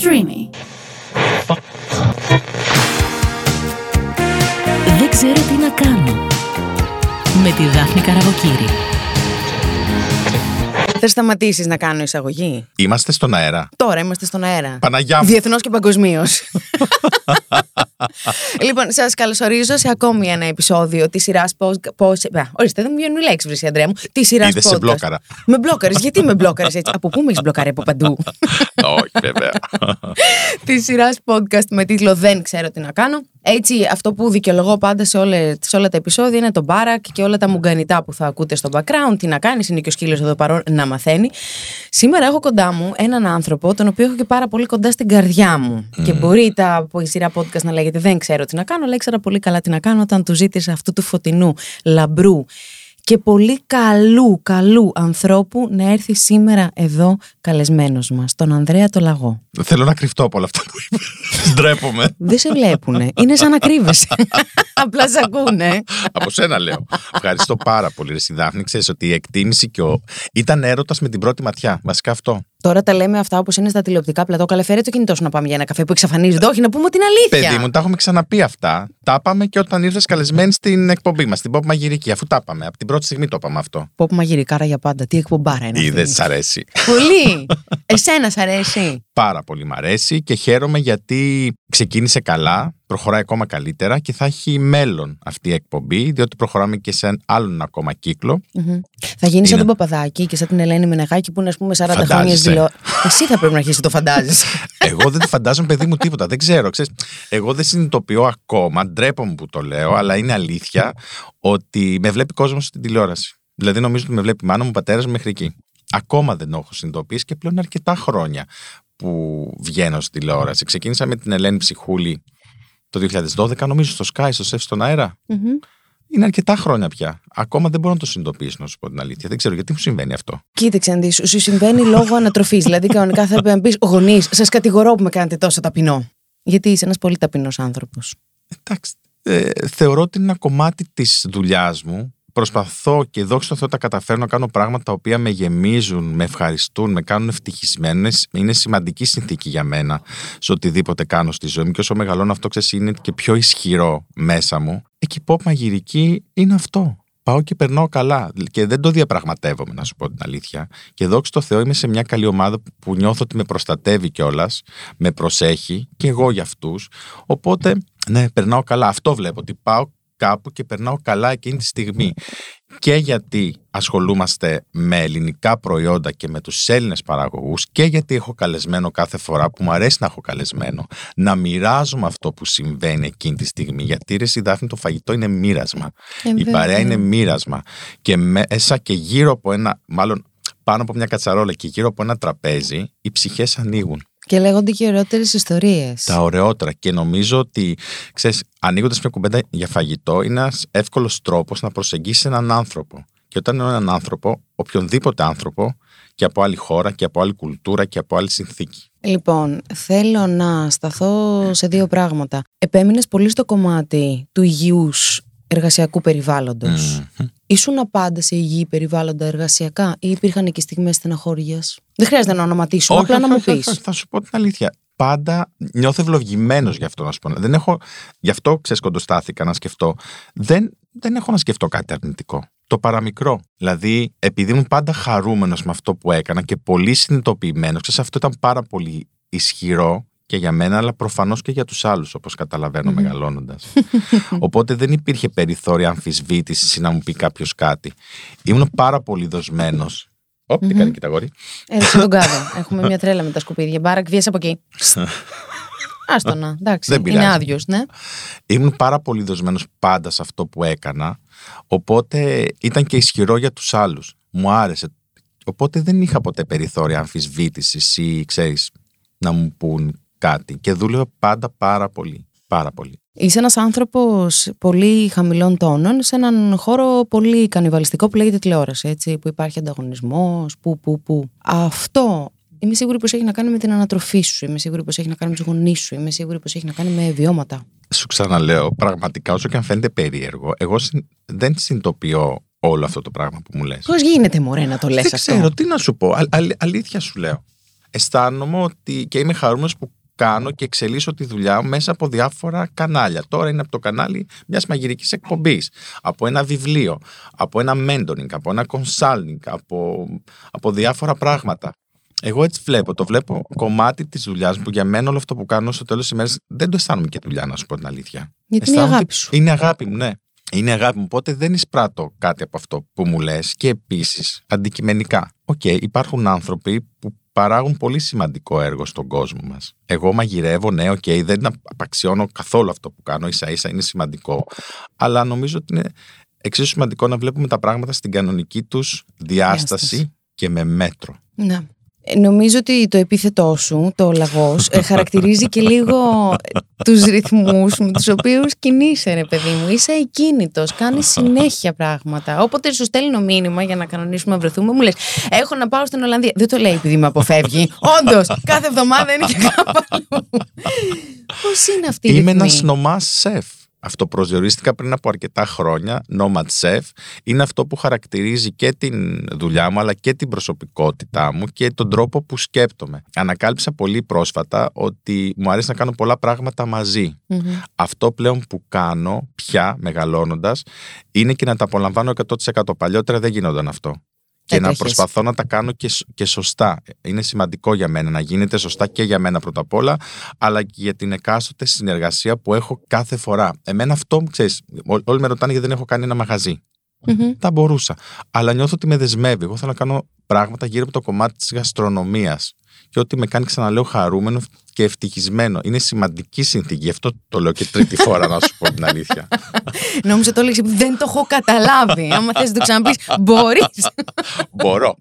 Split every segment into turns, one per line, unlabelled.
Streamy.
Δεν ξέρω τι να κάνω. Με τη Δάφνη Καραβοκύρη.
Θα σταματήσεις να κάνω εισαγωγή;
Είμαστε στον αέρα.
Τώρα είμαστε στον αέρα.
Παναγιά μου.
Διεθνώς και παγκοσμίως. λοιπόν, σας καλωσορίζω σε ακόμη ένα επεισόδιο της σειράς Πώ. Ορίστε, δεν μου βγαίνουν οι λέξεις, Βρυσή Αντρέα μου. Της σειράς
Είδες, σε μπλόκαρα.
Με μπλόκαρες. Γιατί με μπλόκαρες έτσι; από πού με έχεις μπλοκάρει από παντού;
Όχι, βέβαια.
της σειράς podcast με τίτλο Δεν ξέρω τι να κάνω. Έτσι, αυτό που δικαιολογώ πάντα σε, όλε, σε όλα τα επεισόδια είναι το μπάρακ και όλα τα μουγκανιτά που θα ακούτε στο background. Τι να κάνει, είναι και ο σκύλος εδώ παρόν να μαθαίνει. Σήμερα έχω κοντά μου έναν άνθρωπο, τον οποίο έχω και πάρα πολύ κοντά στην καρδιά μου. Και μπορεί τα, από η σειρά podcast να λέγεται Δεν ξέρω τι να κάνω, αλλά ήξερα πολύ καλά τι να κάνω όταν του ζήτησα αυτού του φωτεινού, λαμπρού και πολύ καλού, καλού ανθρώπου να έρθει σήμερα εδώ καλεσμένος μας, τον Ανδρέα το Λαγό.
Θέλω να κρυφτώ από όλα αυτά που είπε. Ντρέπομαι.
Δεν σε βλέπουνε. Είναι σαν να κρύβεσαι. Απλά σε ακούνε.
Από σένα λέω. Ευχαριστώ πάρα πολύ, Ρε Δάφνη. Ξέρεις ότι η εκτίμηση και ο... ήταν έρωτας με την πρώτη ματιά. Βασικά αυτό.
Τώρα τα λέμε αυτά όπως είναι στα τηλεοπτικά πλατό. Καλέ, φέρε το κινητό σου να πάμε για ένα καφέ που εξαφανίζεται. Όχι, να πούμε την αλήθεια.
Παιδί μου, τα έχουμε ξαναπεί αυτά. Τα είπαμε και όταν ήρθες καλεσμένη στην εκπομπή μας, στην Pop Μαγειρική. Αφού τα είπαμε. Από την πρώτη στιγμή το είπαμε αυτό.
Pop Μαγειρικάρα για πάντα. Τι εκπομπάρα είναι.
Είδε, σ' αρέσει.
Πολύ. Εσένα σ' αρέσει.
Πάρα πολύ μ' αρέσει και χαίρομαι γιατί ξεκίνησε καλά, προχωράει ακόμα καλύτερα και θα έχει μέλλον αυτή η εκπομπή, διότι προχωράμε και σε άλλον ακόμα κύκλο.
Mm-hmm. Θα γίνεις σαν τον Παπαδάκη και σαν την Ελένη Μενεγάκη που είναι, ας πούμε, 40
Φαντάζεσαι.
χρόνια δηλώ. Εσύ θα πρέπει να αρχίσεις το φαντάζεσαι.
Εγώ δεν φαντάζομαι, παιδί μου, τίποτα. Δεν ξέρω. Ξέρεις, εγώ δεν συνειδητοποιώ ακόμα, ντρέπομαι που το λέω, αλλά είναι αλήθεια ότι με βλέπει κόσμος στην τηλεόραση. Δηλαδή, νομίζω ότι με βλέπει η μάνα μου, ο πατέρας μου μέχρι εκεί. Ακόμα δεν έχω συνειδητοποιήσει και πλέον αρκετά χρόνια που βγαίνω στη τηλεόραση. Ξεκίνησα με την Ελένη Ψυχούλη το 2012, νομίζω στο Sky, στο Σεφ στον αέρα.
Mm-hmm.
Είναι αρκετά χρόνια πια. Ακόμα δεν μπορώ να το συνειδητοποιήσω, να σου πω την αλήθεια. Δεν ξέρω γιατί μου συμβαίνει αυτό.
Κοίταξε να δεις, σου συμβαίνει λόγω ανατροφής. δηλαδή, κανονικά θα πρέπει να πεις: Γονείς, σας κατηγορώ που με κάνετε τόσο ταπεινό. Γιατί είσαι ένας πολύ ταπεινός άνθρωπος.
Εντάξει. Ε, θεωρώ ότι είναι ένα κομμάτι της δουλειάς μου. Προσπαθώ και δόξα τω Θεώ τα καταφέρνω να κάνω πράγματα τα οποία με γεμίζουν, με ευχαριστούν, με κάνουν ευτυχισμένο. Είναι σημαντική συνθήκη για μένα σε οτιδήποτε κάνω στη ζωή μου. Και όσο μεγαλώνω, αυτό ξέρεις είναι και πιο ισχυρό μέσα μου. Εκεί pop μαγειρική είναι αυτό. Πάω και περνάω καλά. Και δεν το διαπραγματεύομαι, να σου πω την αλήθεια. Και δόξα τω Θεώ είμαι σε μια καλή ομάδα που νιώθω ότι με προστατεύει κιόλας, με προσέχει και εγώ για αυτούς. Οπότε, ναι, περνάω καλά. Αυτό βλέπω. Ότι πάω κάπου και περνάω καλά εκείνη τη στιγμή. Και γιατί ασχολούμαστε με ελληνικά προϊόντα και με τους Έλληνες παραγωγούς και γιατί έχω καλεσμένο κάθε φορά που μου αρέσει να έχω καλεσμένο να μοιράζομαι αυτό που συμβαίνει εκείνη τη στιγμή. Γιατί ρε η Δάφνη το φαγητό είναι μοίρασμα.
Ε,
η
βέβαια.
παρέα είναι μοίρασμα. Και μέσα και γύρω από ένα μάλλον πάνω από μια κατσαρόλα και γύρω από ένα τραπέζι οι ψυχές ανοίγουν
Και λέγονται και ωραιότερες ιστορίες.
τα ωραιότερα. Και νομίζω ότι, ξέρεις, ανοίγοντας μια κουμπέντα για φαγητό, είναι ένας εύκολος τρόπος να προσεγγίσεις έναν άνθρωπο. Και όταν είναι έναν άνθρωπο, οποιονδήποτε άνθρωπο, και από άλλη χώρα, και από άλλη κουλτούρα, και από άλλη συνθήκη.
Λοιπόν, θέλω να σταθώ σε δύο πράγματα. Επέμεινες πολύ στο κομμάτι του υγιού εργασιακού περιβάλλοντος.
Μμμ.
Ήσουν πάντα σε υγιή περιβάλλοντα εργασιακά ή υπήρχαν και στιγμές στεναχώριας. Δεν χρειάζεται να ονοματίσουμε, απλά να μου
όχι, όχι,
πεις.
όχι, Θα σου πω την αλήθεια. Πάντα νιώθω ευλογημένος γι' αυτό να σου πω. Δεν έχω, γι' αυτό ξεσκοντοστάθηκα να σκεφτώ. Δεν, δεν έχω να σκεφτώ κάτι αρνητικό. Το παραμικρό. Δηλαδή, επειδή ήμουν πάντα χαρούμενος με αυτό που έκανα και πολύ συνειδητοποιημένος, ξέρεις, αυτό ήταν πάρα πολύ ισχυρό και για μένα, αλλά προφανώς και για τους άλλους, όπως καταλαβαίνω μεγαλώνοντας. Οπότε δεν υπήρχε περιθώριο αμφισβήτησης ή να μου πει κάποιος κάτι. Ήμουν πάρα πολύ δοσμένος. Ωπ, τι κάνει και τα γόρι.
Έριξε τον κάδο. Έχουμε μια τρέλα με τα σκουπίδια. Μπάρακ, βγες από εκεί. Άστο να, εντάξει.
Δεν
είναι
πειράζει.
άδειος, ναι.
Ήμουν πάρα πολύ δοσμένος πάντα σε αυτό που έκανα, οπότε ήταν και ισχυρό για τους άλλους. Μου άρεσε. Οπότε δεν είχα ποτέ περιθώρια αμφισβήτησης ή, ξέρεις, να μου πούν κάτι. Και δούλευα πάντα πάρα πολύ. Πάρα πολύ.
Είσαι ένας άνθρωπος πολύ χαμηλών τόνων σε έναν χώρο πολύ κανιβαλιστικό που λέγεται τηλεόραση, έτσι, που υπάρχει ανταγωνισμός, που, που, που. Αυτό είμαι σίγουρη πως έχει να κάνει με την ανατροφή σου, είμαι σίγουρη πως έχει να κάνει με τους γονείς σου, είμαι σίγουρη πως έχει να κάνει με βιώματα.
Σου ξαναλέω, πραγματικά όσο και αν φαίνεται περίεργο, εγώ συν- δεν συνειδητοποιώ όλο αυτό το πράγμα που μου λες.
Πώς γίνεται μωρέ να το λες
δεν
αυτό;
ξέρω, τι να σου πω. Α- αλ- αλήθεια σου λέω. αισθάνομαι ότι και είμαι χαρούμενος που κάνω και εξελίσσω τη δουλειά μου μέσα από διάφορα κανάλια. Τώρα είναι από το κανάλι μιας μαγειρικής εκπομπής, από ένα βιβλίο, από ένα mentoring, από ένα consulting, από, από διάφορα πράγματα. Εγώ έτσι βλέπω. Το βλέπω κομμάτι της δουλειάς μου που για μένα όλο αυτό που κάνω στο τέλος της ημέρας δεν το αισθάνομαι και δουλειά, να σου πω την αλήθεια.
Γιατί είναι η αγάπη σου.
Είναι αγάπη μου, ναι. Είναι αγάπη μου. Οπότε δεν εισπράττω κάτι από αυτό που μου λες και επίσης αντικειμενικά. Οκ, υπάρχουν άνθρωποι που παράγουν πολύ σημαντικό έργο στον κόσμο μας. Εγώ μαγειρεύω, ναι, οκ, δεν απαξιώνω καθόλου αυτό που κάνω. ίσα ίσα είναι σημαντικό. Αλλά νομίζω ότι είναι εξίσου σημαντικό να βλέπουμε τα πράγματα στην κανονική τους διάσταση και με μέτρο.
Ναι. Νομίζω ότι το επίθετό σου, το λαγός, ε, χαρακτηρίζει και λίγο τους ρυθμούς με τους οποίους κινείσαι ρε παιδί μου. Είσαι εκκίνητος, κάνεις συνέχεια πράγματα. Όποτε σου στέλνω μήνυμα για να κανονίσουμε να βρεθούμε, μου λες έχω να πάω στην Ολλανδία. Δεν το λέει επειδή με αποφεύγει. Όντως, κάθε εβδομάδα είναι και κάπου αλλού. Πώς είναι αυτή η
Είμαι ένας νομάς σεφ αυτοπροσδιορίστηκα πριν από αρκετά χρόνια, Nomad Chef. Είναι αυτό που χαρακτηρίζει και την δουλειά μου, αλλά και την προσωπικότητά μου και τον τρόπο που σκέπτομαι. Ανακάλυψα πολύ πρόσφατα ότι μου αρέσει να κάνω πολλά πράγματα Αυτό πλέον που κάνω πια μεγαλώνοντας είναι και να τα απολαμβάνω 100%. Παλιότερα δεν γινόταν αυτό και να προσπαθώ να τα κάνω και, και σωστά. Είναι σημαντικό για μένα να γίνεται σωστά και για μένα πρώτα απ' όλα, αλλά και για την εκάστοτε συνεργασία που έχω κάθε φορά. Εμένα αυτό, ξέρεις, όλοι με ρωτάνε γιατί δεν έχω κάνει ένα μαγαζί. Mm-hmm. Θα μπορούσα. Αλλά νιώθω ότι με δεσμεύει. Εγώ θέλω να κάνω πράγματα γύρω από το κομμάτι της γαστρονομίας. Και ότι με κάνει, ξαναλέω, χαρούμενο και ευτυχισμένο. Είναι σημαντική συνθήκη. Γι' αυτό το λέω και τρίτη φορά, να σου πω την αλήθεια.
Νόμιζα το έλεγες δεν το έχω καταλάβει. Άμα θες να το ξαναπείς, μπορείς.
Μπορώ.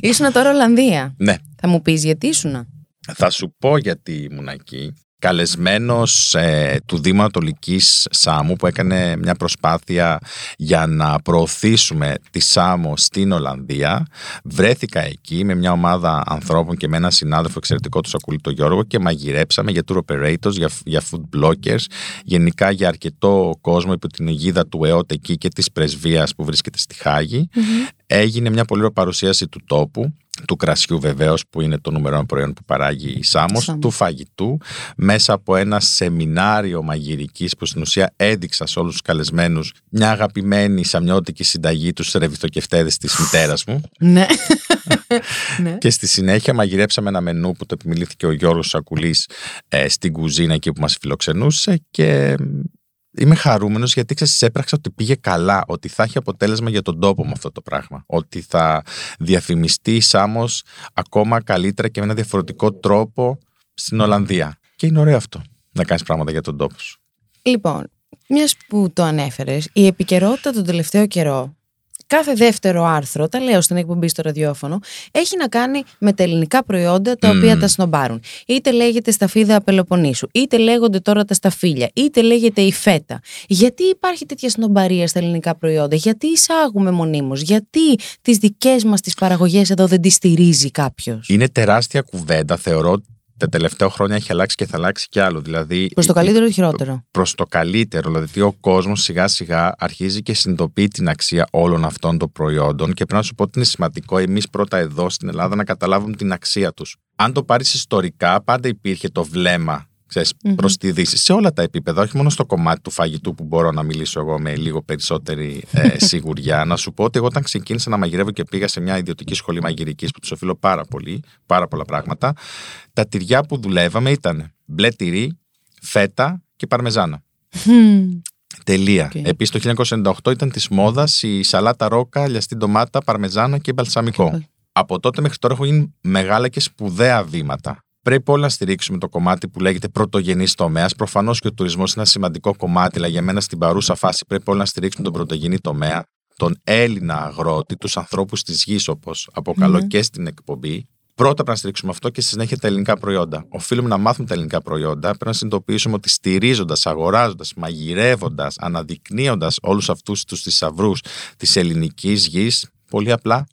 Ήσουνα τώρα Ολλανδία.
Ναι.
Θα μου πεις γιατί ήσουνα.
Θα σου πω γιατί ήμουν εκεί καλεσμένος ε, του Δήμου Ανατολικής Σάμου που έκανε μια προσπάθεια για να προωθήσουμε τη Σάμο στην Ολλανδία. Βρέθηκα εκεί με μια ομάδα ανθρώπων και με ένα συνάδελφο εξαιρετικό του Σακουλίτο Γιώργο και μαγειρέψαμε για tour operators, για, για food bloggers, γενικά για αρκετό κόσμο υπό την αιγίδα του ΕΟΤ εκεί και της πρεσβείας που βρίσκεται στη χαγη Έγινε μια πολύ ωραία παρουσίαση του τόπου του κρασιού βεβαίως που είναι το νούμερο προϊόν που παράγει η Σάμος, του φαγητού, μέσα από ένα σεμινάριο μαγειρικής που στην ουσία έδειξα σε όλους τους καλεσμένους μια αγαπημένη σαμιώτικη συνταγή τους ρεβιθοκεφτέδες της μητέρας μου.
Ναι.
ναι. Και στη συνέχεια μαγειρέψαμε ένα μενού που το επιμιλήθηκε ο Γιώργος Σακουλής ε, στην κουζίνα εκεί που μας φιλοξενούσε και Είμαι χαρούμενος γιατί ξέρεις, έπραξα ότι πήγε καλά, ότι θα έχει αποτέλεσμα για τον τόπο μου αυτό το πράγμα. Ότι θα διαφημιστεί η Σάμος ακόμα καλύτερα και με ένα διαφορετικό τρόπο στην Ολλανδία. Και είναι ωραίο αυτό, να κάνεις πράγματα για τον τόπο σου.
Λοιπόν, μιας που το ανέφερες, η επικαιρότητα τον τελευταίο καιρό κάθε δεύτερο άρθρο, τα λέω στην εκπομπή στο ραδιόφωνο, έχει να κάνει με τα ελληνικά προϊόντα τα οποία τα σνομπάρουν. Είτε λέγεται σταφίδα Πελοποννήσου, είτε λέγονται τώρα τα σταφύλια, είτε λέγεται η φέτα. Γιατί υπάρχει τέτοια σνομπαρία στα ελληνικά προϊόντα, γιατί εισάγουμε μονίμως, γιατί τις δικές μας τις παραγωγές εδώ δεν τις στηρίζει κάποιος;
Είναι τεράστια κουβέντα. Θεωρώ τα τελευταία χρόνια έχει αλλάξει και θα αλλάξει κι άλλο. Δηλαδή,
προς το καλύτερο ή χειρότερο;
Προς το καλύτερο. Δηλαδή, ο κόσμος σιγά σιγά αρχίζει και συνειδητοποιεί την αξία όλων αυτών των προϊόντων και πρέπει να σου πω ότι είναι σημαντικό εμείς πρώτα εδώ στην Ελλάδα να καταλάβουμε την αξία τους. Αν το πάρεις ιστορικά, πάντα υπήρχε το βλέμμα ξέρεις, mm-hmm. προς τη Δύση. Σε όλα τα επίπεδα, όχι μόνο στο κομμάτι του φαγητού που μπορώ να μιλήσω εγώ με λίγο περισσότερη ε, σιγουριά. να σου πω ότι εγώ όταν ξεκίνησα να μαγειρεύω και πήγα σε μια ιδιωτική σχολή μαγειρικής που τους οφείλω πάρα πολύ, πάρα πολλά πράγματα, τα τυριά που δουλεύαμε ήταν μπλε τυρί, φέτα και παρμεζάνα. Τελεία. Okay. Επίσης το 1998 ήταν της μόδας η σαλάτα ρόκα, λιαστή ντομάτα, παρμεζάνα και μπαλσαμικό. Από τότε μέχρι τώρα έχω γίνει μεγάλα και σπουδαία βήματα Πρέπει όλοι να στηρίξουμε το κομμάτι που λέγεται πρωτογενής τομέας. Προφανώς και ο τουρισμός είναι ένα σημαντικό κομμάτι, αλλά για μένα στην παρούσα φάση πρέπει όλοι να στηρίξουμε τον πρωτογενή τομέα, τον Έλληνα αγρότη, τους ανθρώπους της γης, όπως αποκαλώ και στην εκπομπή. Πρώτα πρέπει να στηρίξουμε αυτό και στη συνέχεια τα ελληνικά προϊόντα. Οφείλουμε να μάθουμε τα ελληνικά προϊόντα. Πρέπει να συνειδητοποιήσουμε ότι στηρίζοντας, αγοράζοντας, μαγειρεύοντας, αναδεικνύοντας όλους αυτούς τους θησαυρούς της ελληνικής γης, πολύ απλά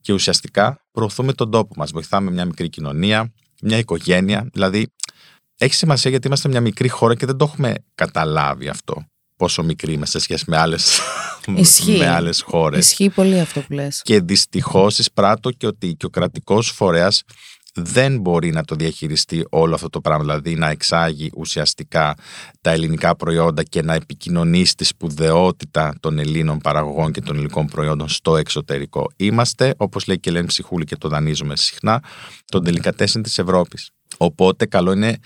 και ουσιαστικά προωθούμε τον τόπο μας. Βοηθάμε μια μικρή κοινωνία, μια οικογένεια. Δηλαδή, έχει σημασία γιατί είμαστε μια μικρή χώρα και δεν το έχουμε καταλάβει αυτό. Πόσο μικρή είμαστε σε σχέση με άλλε με άλλες χώρες.
Ισχύει πολύ αυτό που λες.
Και δυστυχώς εισπράττω και ότι και ο κρατικός φορέας δεν μπορεί να το διαχειριστεί όλο αυτό το πράγμα, δηλαδή να εξάγει ουσιαστικά τα ελληνικά προϊόντα και να επικοινωνήσει τη σπουδαιότητα των Ελλήνων παραγωγών και των ελληνικών προϊόντων στο εξωτερικό. Είμαστε, όπως λέει και λένε Ψυχούλη και το δανείζουμε συχνά, τον τελικατέσεν της Ευρώπης. Οπότε καλό είναι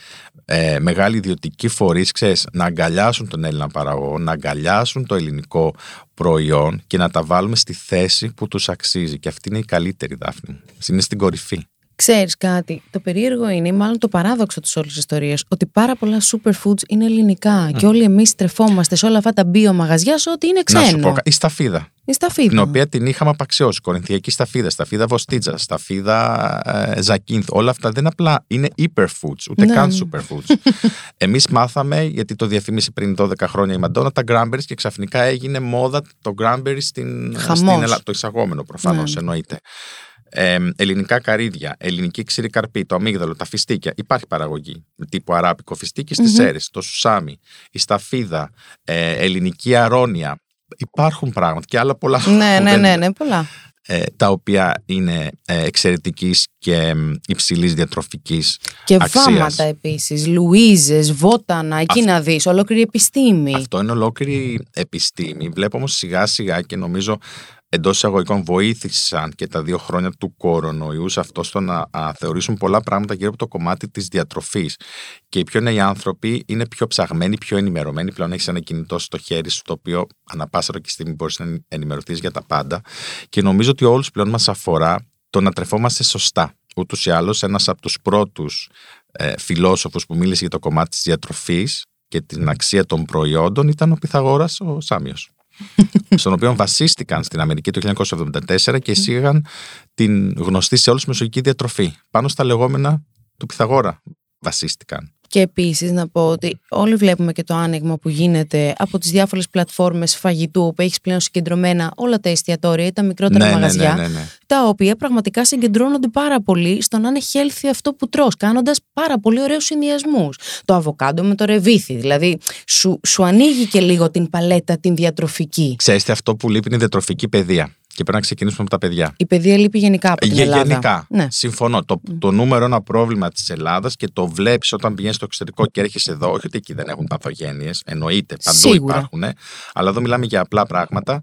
ε, μεγάλοι ιδιωτικοί φορείς ξέρεις, να αγκαλιάσουν τον Έλληνα παραγωγό, να αγκαλιάσουν το ελληνικό προϊόν και να τα βάλουμε στη θέση που τους αξίζει. Και αυτή είναι η καλύτερη δάφνη. Είναι στην κορυφή.
Ξέρεις κάτι, το περίεργο είναι, ή μάλλον το παράδοξο της όλης ιστορίας, ότι πάρα πολλά superfoods είναι ελληνικά και όλοι εμείς τρεφόμαστε σε όλα αυτά τα μπιομαγαζιά σε ό,τι είναι ξένο.
Να σου πω, κα- η σταφίδα,
Η σταφίδα.
την οποία την είχαμε απαξιώσει. Κορινθιακή σταφίδα, σταφίδα βοστίτζα, σταφίδα ε, ζακίνθ. Όλα αυτά δεν απλά είναι hyperfoods, ούτε
Ναι,
καν
ναι.
superfoods. Εμείς μάθαμε, γιατί το διαφήμισε πριν 12 χρόνια η Μαντόνα, τα Granberries και ξαφνικά έγινε μόδα το Granberry στην,
Χαμός.
στην Ελλάδα. Το εισαγόμενο προφανώς
Ναι.
εννοείται. Ε, ελληνικά καρύδια, ελληνική ξηρή καρπή, το αμύγδαλο, τα φιστίκια. Υπάρχει παραγωγή τύπου αράπικο φιστίκι στις
Μμμ.
Σέρες, το σουσάμι, η σταφίδα, ε, ελληνική αρώνια. Υπάρχουν πράγματα και άλλα πολλά
Ναι,
που
ναι,
δεν-
ναι, ναι, πολλά.
ε, τα οποία είναι ε, εξαιρετικής και μ, υψηλής διατροφικής
Και
αξίας.
βάματα επίσης, Λουίζες, Βότανα, εκεί
Αυτό-
να δεις, ολόκληρη επιστήμη.
Αυτό είναι ολόκληρη επιστήμη. Βλέπω όμως σιγά σιγά και νομίζω εντός εισαγωγικών βοήθησαν και τα δύο χρόνια του κορονοϊού σε αυτό στο να α, θεωρήσουν πολλά πράγματα γύρω από το κομμάτι της διατροφής. Και οι πιο νέοι άνθρωποι είναι πιο ψαγμένοι, πιο ενημερωμένοι. Πλέον έχεις ένα κινητό στο χέρι σου, το οποίο ανα πάσα ώρα και στιγμή μπορείς να ενημερωθείς για τα πάντα. Και νομίζω ότι όλους πλέον μας αφορά το να τρεφόμαστε σωστά. Ούτως ή άλλως, ένας από τους πρώτους ε, φιλόσοφους που μίλησε για το κομμάτι της διατροφής και την αξία των προϊόντων ήταν ο Πυθαγόρας ο Σάμιος στον οποίο βασίστηκαν στην Αμερική το 1974 και εισήγαγαν την γνωστή σε όλους μεσογειακή διατροφή. Πάνω στα λεγόμενα του Πυθαγόρα βασίστηκαν.
Και επίσης να πω ότι όλοι βλέπουμε και το άνοιγμα που γίνεται από τις διάφορες πλατφόρμες φαγητού όπου έχεις πλέον συγκεντρωμένα όλα τα εστιατόρια ή τα μικρότερα
ναι, ναι,
μαγαζιά
ναι, ναι, ναι.
τα οποία πραγματικά συγκεντρώνονται πάρα πολύ στο να είναι healthy αυτό που τρως κάνοντας πάρα πολύ ωραίους συνδυασμούς. Το αβοκάντο με το ρεβίθι, δηλαδή σου, σου ανοίγει και λίγο την παλέτα την διατροφική.
Ξέρετε, αυτό που λείπει είναι η διατροφική παιδεία. Και πρέπει να ξεκινήσουμε από τα παιδιά.
Η παιδεία λείπει γενικά από την
Γε-
Ελλάδα.
Γενικά.
Ναι.
Συμφωνώ. Το, το νούμερο ένα πρόβλημα της Ελλάδας και το βλέπεις όταν πηγαίνεις στο εξωτερικό και έρχεσαι εδώ. Όχι ότι εκεί δεν έχουν παθογένειες. Εννοείται. Παντού
Σίγουρα.
υπάρχουν. Αλλά εδώ μιλάμε για απλά πράγματα.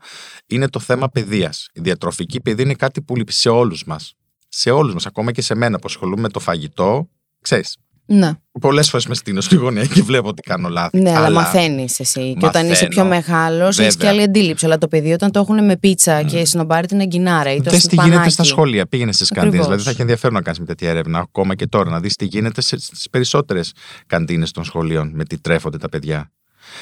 Είναι το θέμα παιδείας. Η διατροφική παιδεία είναι κάτι που λείπει σε όλους μας. Σε όλους μας. Ακόμα και σε μένα που ασχολούμαι με το φαγητό. Ξέρεις.
Ναι,
Πολλές φορές με στείνω στη γωνία και βλέπω ότι κάνω λάθη.
ναι αλλά, μαθαίνεις εσύ. Και όταν είσαι πιο
Μαθαίνω.
μεγάλος, έχεις
Βέβαια.
και άλλη αντίληψη. Αλλά το παιδί όταν το έχουν με πίτσα και συνομπάρει την αγκινάρα ή το
Δες τι γίνεται
σπανάκι.
στα σχολεία. Πήγαινες στις καντίνες.
Ακριβώς.
Δηλαδή θα έχει ενδιαφέρον να κάνεις μια τέτοια έρευνα ακόμα και τώρα. Να δεις τι γίνεται στις περισσότερες καντίνες των σχολείων με τι τρέφονται τα παιδιά.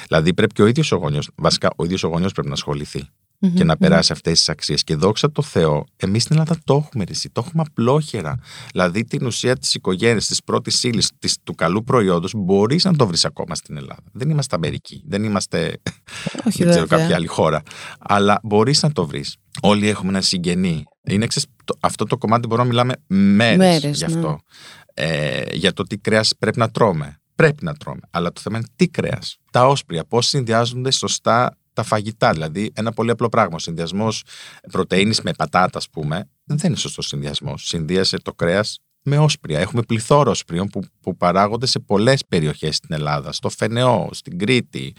Δηλαδή πρέπει και ο ίδιος ο γονιός, βασικά ο ίδιος ο γονιός πρέπει να ασχοληθεί
Μμμ,
και να
μμμ.
περάσει αυτές τις αξίες. Και δόξα τω Θεώ, εμείς στην Ελλάδα το έχουμε ρεσί, το έχουμε απλόχερα. Δηλαδή την ουσία της οικογένειας, της πρώτης ύλης, του καλού προϊόντος, μπορείς να το βρεις ακόμα στην Ελλάδα. Δεν είμαστε Αμερική, δεν είμαστε
Όχι,
δεν ξέρω
βέβαια.
κάποια άλλη χώρα. Αλλά μπορείς να το βρεις. Όλοι έχουμε ένα συγγενή. Είναι, ξέρεις, το- αυτό το κομμάτι μπορούμε να μιλάμε μέρες
Μέρες,
γι'
ναι.
αυτό. Ε, για το τι κρέας πρέπει να τρώμε. Πρέπει να τρώμε. Αλλά το θέμα είναι τι κρέας. Τα όσπρια, πώς συνδυάζονται σωστά τα φαγητά. Δηλαδή, ένα πολύ απλό πράγμα. Ο συνδυασμός πρωτενη με πατάτα, ας πούμε, δεν είναι σωστός συνδυασμός. Συνδύασε το κρέας με όσπρια. Έχουμε πληθώρα όσπριων που, που παράγονται σε πολλές περιοχές στην Ελλάδα. Στο Φενεό, στην Κρήτη,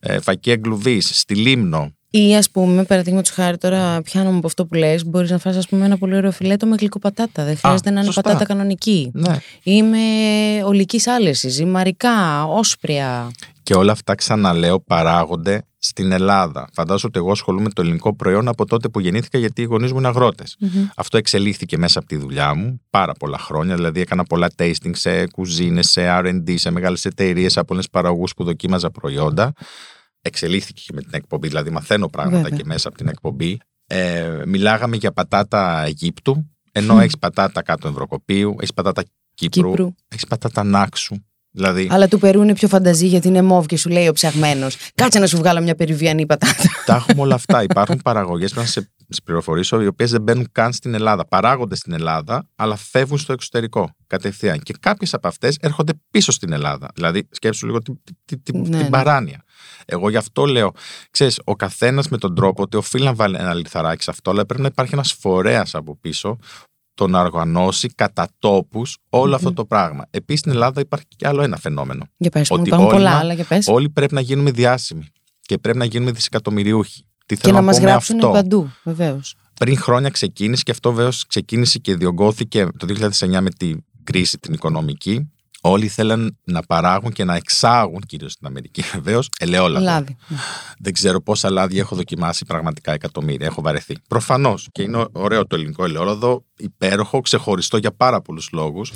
ε, Φακία Εγκλουβή, στη Λίμνο.
Ή ας πούμε, παραδείγματος χάρη, τώρα πιάνομαι από αυτό που λες, μπορείς να φας ας πούμε ένα πολύ ωραίο φιλέτο με γλυκοπατάτα. Δεν χρειάζεται να είναι
σωστά.
πατάτα κανονική.
Ναι.
Ή με ολικής άλεση, ή μαρικά, όσπρια.
Και όλα αυτά, ξαναλέω, παράγονται στην Ελλάδα. Φαντάζομαι ότι εγώ ασχολούμαι με το ελληνικό προϊόν από τότε που γεννήθηκα, γιατί οι γονείς μου είναι αγρότες. Αυτό εξελίχθηκε μέσα από τη δουλειά μου πάρα πολλά χρόνια. Δηλαδή, έκανα πολλά tasting σε κουζίνες, σε RD, σε μεγάλες εταιρείες, από πολλέ παραγωγούς που δοκίμαζα προϊόντα. Εξελίχθηκε και με την εκπομπή, δηλαδή μαθαίνω πράγματα
Βέβαια.
και μέσα από την εκπομπή. Ε, μιλάγαμε για πατάτα Αιγύπτου, ενώ έχεις πατάτα κάτω Ευρωκοπίου, έχεις πατάτα Κύπρου,
Κύπρου.
έχεις πατάτα Νάξου. Δηλαδή,
Αλλά του Περού είναι πιο φανταζή γιατί είναι μόβ και σου λέει ο ψαγμένος. Κάτσε να σου βγάλω μια περιβιανή πατάτα.
Τα έχουμε όλα αυτά. Υπάρχουν παραγωγές, πρέπει να σε, σε πληροφορήσω, οι οποίες δεν μπαίνουν καν στην Ελλάδα. Παράγονται στην Ελλάδα, αλλά φεύγουν στο εξωτερικό κατευθείαν. Και κάποιες από αυτές έρχονται πίσω στην Ελλάδα. Δηλαδή, σκέψου λίγο την, την, την,
Ναι,
την
ναι.
παράνοια. Εγώ γι' αυτό λέω, ξέρεις, ο καθένας με τον τρόπο ότι οφείλει να βάλει ένα λιθαράκι σε αυτό, αλλά πρέπει να υπάρχει ένας φορέας από πίσω το να οργανώσει κατά τόπους αυτό το πράγμα. Επίσης στην Ελλάδα υπάρχει και άλλο ένα φαινόμενο.
Για πες μου,
Ότι
υπάρχουν
όλοι
πολλά
μα-
άλλα, για πες.
Όλοι πρέπει να γίνουμε διάσημοι και πρέπει να γίνουμε δισεκατομμυριούχοι. Τι
Και
θέλω
να
να,
μας
πω με
γράψουν
αυτό;
παντού, βεβαίως.
Πριν χρόνια ξεκίνησε και αυτό βέβαια ξεκίνησε και διωγγώθηκε το 2009 με την κρίση την οικονομική. Όλοι θέλαν να παράγουν και να εξάγουν, κυρίως στην Αμερική βεβαίως, ελαιόλαδο.
Λάδι.
Δεν ξέρω πόσα λάδια έχω δοκιμάσει πραγματικά εκατομμύρια. Έχω βαρεθεί. Προφανώς και είναι ωραίο το ελληνικό ελαιόλαδο, υπέροχο, ξεχωριστό για πάρα πολλούς λόγους.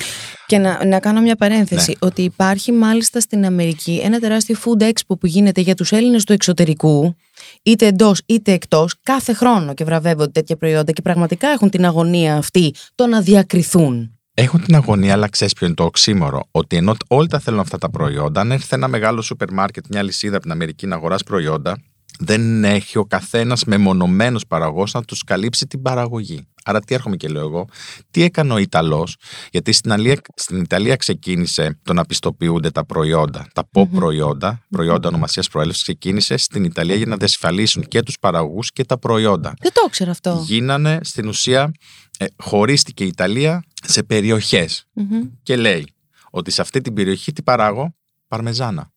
Και να, να κάνω μια παρένθεση,
Ναι.
ότι υπάρχει μάλιστα στην Αμερική ένα τεράστιο food expo που γίνεται για τους Έλληνες του εξωτερικού, είτε εντός είτε εκτός, κάθε χρόνο και βραβεύονται τέτοια προϊόντα και πραγματικά έχουν την αγωνία αυτή το να διακριθούν.
Έχουν την αγωνία, αλλά ξέρεις ποιο είναι το οξύμορο; Ότι ενώ όλοι τα θέλουν αυτά τα προϊόντα, αν έρθει ένα μεγάλο σούπερ μάρκετ, μια λυσίδα από την Αμερική να αγοράσει προϊόντα, δεν έχει ο καθένας μεμονωμένος παραγωγός να τους καλύψει την παραγωγή. Άρα, τι έρχομαι και λέω εγώ, τι έκανε ο Ιταλός, γιατί στην, Αλία, στην Ιταλία ξεκίνησε το να πιστοποιούνται τα προϊόντα. Τα pop προϊόντα, προϊόντα ονομασίας προέλευσης, ξεκίνησε στην Ιταλία για να διασφαλίσουν και τους παραγωγούς και τα προϊόντα
Δεν το ήξερα αυτό.
γίνανε στην ουσία ε, χωρίστηκε η Ιταλία σε περιοχές
Μμμ.
και λέει ότι σε αυτή την περιοχή τι παράγω; Παρμεζάνα.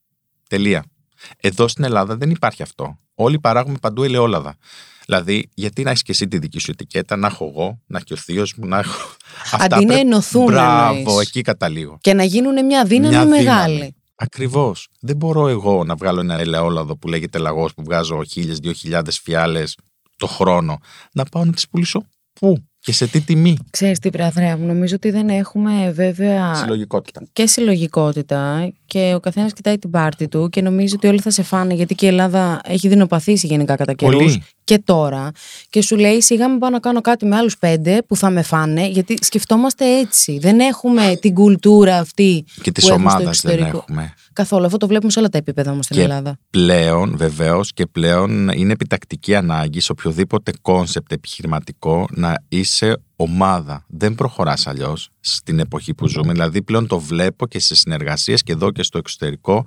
Τελεία. Εδώ στην Ελλάδα δεν υπάρχει αυτό. Όλοι παράγουμε παντού ελαιόλαδα. Δηλαδή, γιατί να έχεις και εσύ τη δική σου ετικέτα, να έχω εγώ, να έχει ο θείος μου, να έχω.
Αντί να
πρέπει-
ενωθούν,
Μπράβο,
εννοείς.
εκεί καταλήγω.
Και να γίνουν μια δύναμη
Μια
μεγάλη.
δύναμη. Ακριβώς. Δεν μπορώ εγώ να βγάλω ένα ελαιόλαδο που λέγεται λαγός που βγάζω χίλιε-δύο φιάλες το χρόνο. Να πάω να τις πουλήσω πού; Και σε τι τιμή.
Ξέρεις τι, Πραθρέα μου, νομίζω ότι δεν έχουμε βέβαια
Συλλογικότητα.
και συλλογικότητα και ο καθένας κοιτάει την πάρτη του και νομίζει ότι όλοι θα σε φάνε γιατί και η Ελλάδα έχει δεινοπαθήσει γενικά κατά καιρούς
Πολύ.
Και τώρα και σου λέει σιγά μην πάω να κάνω κάτι με άλλους πέντε που θα με φάνε γιατί σκεφτόμαστε έτσι. Δεν έχουμε την κουλτούρα αυτή
Και της
που έχουμε στο
ομάδας δεν
εξωτερικό.
έχουμε.
Καθόλου. Αυτό το βλέπουμε σε όλα τα επίπεδα όμως στην
Και
Ελλάδα.
Πλέον, βεβαίως, και πλέον είναι επιτακτική ανάγκη σε οποιοδήποτε κόνσεπτ επιχειρηματικό να είσαι ομάδα. Δεν προχωράς αλλιώς στην εποχή που ζούμε. Δηλαδή, πλέον το βλέπω και σε συνεργασίες και εδώ και στο εξωτερικό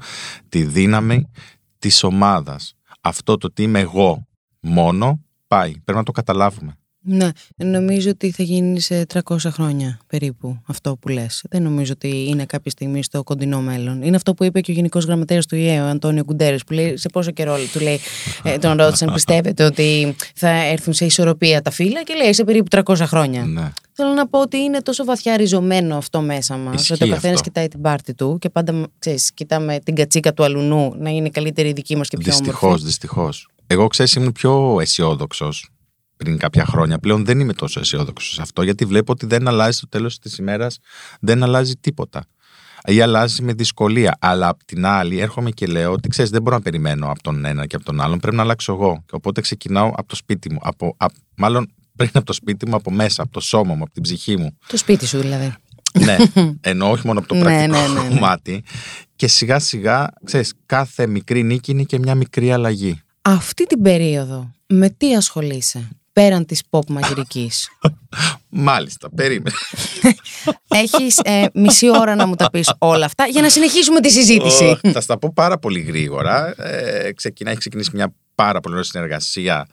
τη δύναμη της ομάδας. Αυτό το τι είμαι εγώ μόνο πάει. Πρέπει να το καταλάβουμε.
Ναι, νομίζω ότι θα γίνει σε 300 χρόνια περίπου αυτό που λες. Δεν νομίζω ότι είναι κάποια στιγμή στο κοντινό μέλλον. Είναι αυτό που είπε και ο Γενικός Γραμματέας του ΟΗΕ, ο Αντόνιο Γκουτέρες, που λέει σε πόσο καιρό του λέει, ε, τον ρώτησαν, πιστεύετε ότι θα έρθουν σε ισορροπία τα φύλλα και λέει σε περίπου 300 χρόνια.
Ναι.
Θέλω να πω ότι είναι τόσο βαθιά ριζωμένο αυτό μέσα μας.
Ισχύει
Ότι ο καθένας
αυτό.
κοιτάει την πάρτη του και πάντα ξέρεις, κοιτάμε την κατσίκα του αλουνού να είναι καλύτερη η δική μας και πιο
Δυστυχώς,
όμορφη.
δυστυχώς. Εγώ ξέρεις, ήμουν πιο αισιόδοξος πριν κάποια χρόνια. Πλέον δεν είμαι τόσο αισιόδοξος σε αυτό, γιατί βλέπω ότι δεν αλλάζει στο τέλος της ημέρας, δεν αλλάζει τίποτα. Ή αλλάζει με δυσκολία. Αλλά απ' την άλλη, έρχομαι και λέω ότι ξέρεις, δεν μπορώ να περιμένω από τον ένα και από τον άλλον. Πρέπει να αλλάξω εγώ. Και οπότε ξεκινάω από το σπίτι μου. Από, απ- μάλλον πριν από το σπίτι μου, από μέσα, από το σώμα μου, από την ψυχή μου.
Το σπίτι σου δηλαδή.
ναι, ενώ όχι μόνο από το
Ναι,
πρακτικό
ναι, ναι, ναι.
κομμάτι. Και σιγά σιγά, ξέρεις, κάθε μικρή νίκη είναι και μια μικρή αλλαγή.
Αυτή την περίοδο με τι ασχολείσαι πέραν της pop μαγειρικής;
Μάλιστα, περίμενε.
Έχεις ε, μισή ώρα να μου τα πεις όλα αυτά για να συνεχίσουμε τη συζήτηση.
Ω, θα στα πω πάρα πολύ γρήγορα. Ε, ξεκινά, έχει ξεκινήσει μια πάρα πολύ ωραία συνεργασία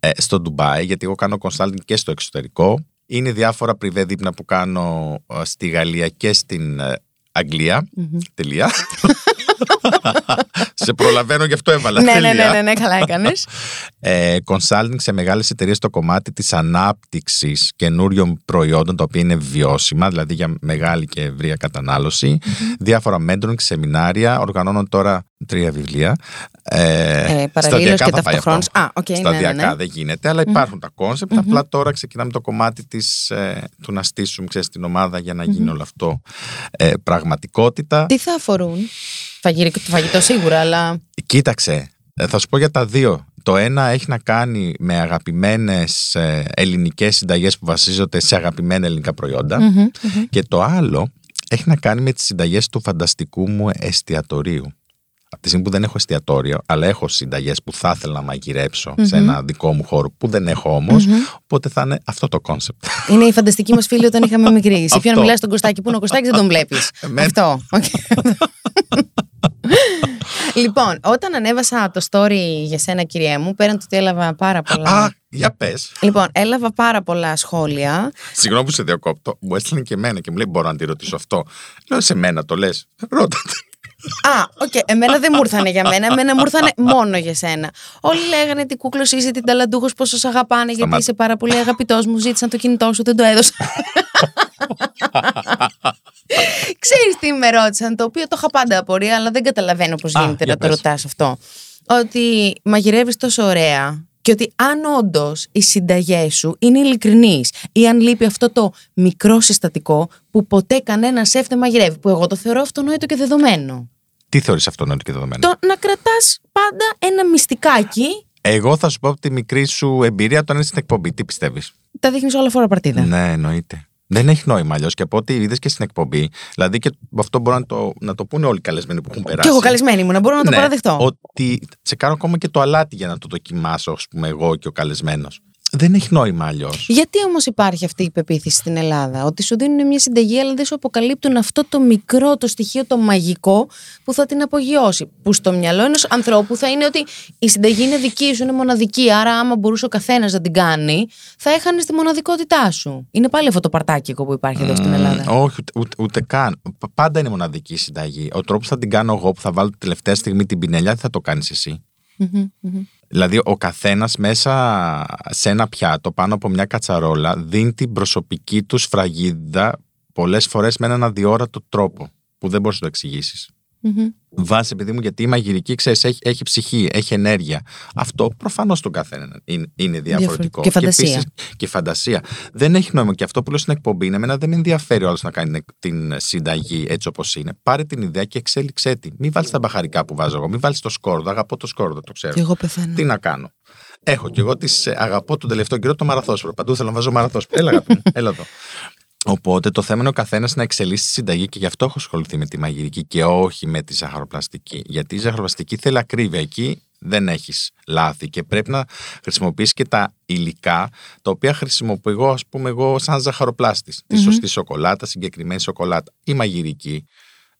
ε, στο Ντουμπάι, γιατί εγώ κάνω consulting και στο εξωτερικό. Είναι διάφορα πριβέ δείπνα που κάνω ε, στη Γαλλία και στην ε, Αγγλία. Τελεία. Σε προλαβαίνω, γι' αυτό έβαλα.
ναι, ναι,
τελεία.
ναι, ναι, ναι, καλά έκανες.
ε, consulting σε μεγάλες εταιρείες στο κομμάτι της ανάπτυξης καινούριων προϊόντων τα οποία είναι βιώσιμα, δηλαδή για μεγάλη και ευρεία κατανάλωση. Διάφορα mentoring, σεμινάρια, οργανώνω τώρα τρία βιβλία. Ε,
Ε, παραλλήλως
σταδιακά
και
θα πάει
ταυτοχρόνως.
αυτό.
Α, οκ, ναι, ναι,
Σταδιακά
ναι.
δεν γίνεται, αλλά υπάρχουν τα κόνσεπτ. Απλά τώρα ξεκινάμε το κομμάτι της, ε, του να στήσουμε ξέρεις, την ομάδα για να γίνει όλο αυτό ε, πραγματικότητα.
Τι θα αφορούν; Φαγητό, φαγητό σίγουρα, αλλά.
Κοίταξε, ε, θα σου πω για τα δύο. Το ένα έχει να κάνει με αγαπημένες ε, ελληνικές συνταγές που βασίζονται σε αγαπημένα ελληνικά προϊόντα.
Μμμ, μμμ.
Και το άλλο έχει να κάνει με τις συνταγές του φανταστικού μου εστιατορίου. Από τη στιγμή που δεν έχω εστιατόριο, αλλά έχω συνταγές που θα ήθελα να μαγειρέψω σε ένα δικό μου χώρο που δεν έχω όμως, οπότε θα είναι αυτό το κόνσεπτ.
Είναι η φανταστική μας φίλη όταν είχαμε μικρή. Σε ποιον
Αυτό.
μιλάς στον Κωστάκη, που είναι ο Κωστάκης, δεν τον βλέπεις.
Εμένα.
Αυτό. Οκ. Λοιπόν, όταν ανέβασα το story για σένα, κυρία μου, πέραν το ότι έλαβα πάρα πολλά.
Α, για πες.
Λοιπόν, έλαβα πάρα πολλά σχόλια.
Συγγνώμη που σε διακόπτω. Μου έστειλε και εμένα και μου λέει: Μπορώ να τη ρωτήσω αυτό. Λέω σε μένα το λες. Ρώτα.
Α, οκ. Εμένα δεν μου ήρθανε για μένα. Εμένα μου ήρθανε μόνο για σένα. Όλοι λέγανε τι κούκλος είσαι, τι ταλαντούχος, πόσο σε αγαπάνε, γιατί
Σταμάτα.
είσαι πάρα πολύ αγαπητός. Μου ζήτησαν το κινητό σου, δεν το έδωσα. Ξέρεις τι με ρώτησαν, το οποίο το είχα πάντα απορία, αλλά δεν καταλαβαίνω πώς
Α,
γίνεται
για
να το
πες.
ρωτάς αυτό. Ότι μαγειρεύεις τόσο ωραία και ότι αν όντως οι συνταγές σου είναι ειλικρινείς ή αν λείπει αυτό το μικρό συστατικό που ποτέ κανένας σεφ δεν μαγειρεύει, που εγώ το θεωρώ αυτονόητο και δεδομένο.
Τι θεωρείς αυτονόητο και δεδομένο;
Το να κρατάς πάντα ένα μυστικάκι,
Εγώ θα σου πω από τη μικρή σου εμπειρία όταν είσαι στην εκπομπή. Τι πιστεύεις;
τα δείχνεις όλα φορά παρτίδα.
Ναι, εννοείται. Δεν έχει νόημα αλλιώς και από ό,τι είδες και στην εκπομπή. Δηλαδή και αυτό μπορούν να το, να το πούνε όλοι οι καλεσμένοι που έχουν περάσει.
Και εγώ καλεσμένη μου, να μπορώ να το
Ναι,
παραδεχτώ.
Ότι σε κάνω ακόμα και το αλάτι για να το δοκιμάσω, ας πούμε, εγώ και ο καλεσμένος. Δεν έχει νόημα αλλιώς.
Γιατί όμως υπάρχει αυτή η πεποίθηση στην Ελλάδα, ότι σου δίνουν μια συνταγή, αλλά δεν σου αποκαλύπτουν αυτό το μικρό, το στοιχείο, το μαγικό που θα την απογειώσει. Που στο μυαλό ενός ανθρώπου θα είναι ότι η συνταγή είναι δική σου, είναι μοναδική. Άρα, άμα μπορούσε ο καθένας να την κάνει, θα έχανε τη μοναδικότητά σου. Είναι πάλι αυτό το παρτάκικο που υπάρχει εδώ στην Ελλάδα.
Όχι, ούτε, ούτε, ούτε καν. Π- Πάντα είναι μοναδική η συνταγή. Ο τρόπος θα την κάνω εγώ που θα βάλω τη τελευταία στιγμή την πινελιά, δεν θα το κάνεις εσύ;
Μμμ, μμμ.
Δηλαδή, ο καθένας μέσα σε ένα πιάτο, πάνω από μια κατσαρόλα, δίνει την προσωπική του σφραγίδα πολλές φορές με έναν αδιόρατο τρόπο που δεν μπορείς να το εξηγήσεις.
Μμμ.
Βάσει, επειδή μου, γιατί η μαγειρική, ξέρεις, έχει, έχει ψυχή, έχει ενέργεια. Αυτό προφανώς τον καθένα είναι, είναι διαφορετικό.
Και φαντασία.
επίσης και φαντασία. Δεν έχει νόημα. Και αυτό που λέω στην εκπομπή είναι, εμένα δεν με ενδιαφέρει όλο να κάνει την συνταγή έτσι όπως είναι. Πάρε την ιδέα και εξέλιξέ τη. Μην βάλεις τα μπαχαρικά που βάζω εγώ. Μην βάλεις το σκόρδο. Αγαπώ το σκόρδο, το ξέρω.
Και εγώ πεθαίνω.
Τι να κάνω. Έχω και εγώ τις, ε, αγαπώ τον τελευταίο καιρό το μαραθόσπρο. Παντού θέλω να βάζω μαραθόσπρο. Έλα, αγάπη μου, έλα εδώ. Οπότε το θέμα είναι ο καθένας να εξελίσσει τη συνταγή και γι' αυτό έχω ασχοληθεί με τη μαγειρική και όχι με τη ζαχαροπλαστική. Γιατί η ζαχαροπλαστική θέλει ακρίβεια. Εκεί δεν έχεις λάθη και πρέπει να χρησιμοποιήσει και τα υλικά τα οποία χρησιμοποιώ εγώ, ας πούμε, εγώ σαν ζαχαροπλάστης. Τη σωστή σοκολάτα, συγκεκριμένη σοκολάτα. Η μαγειρική.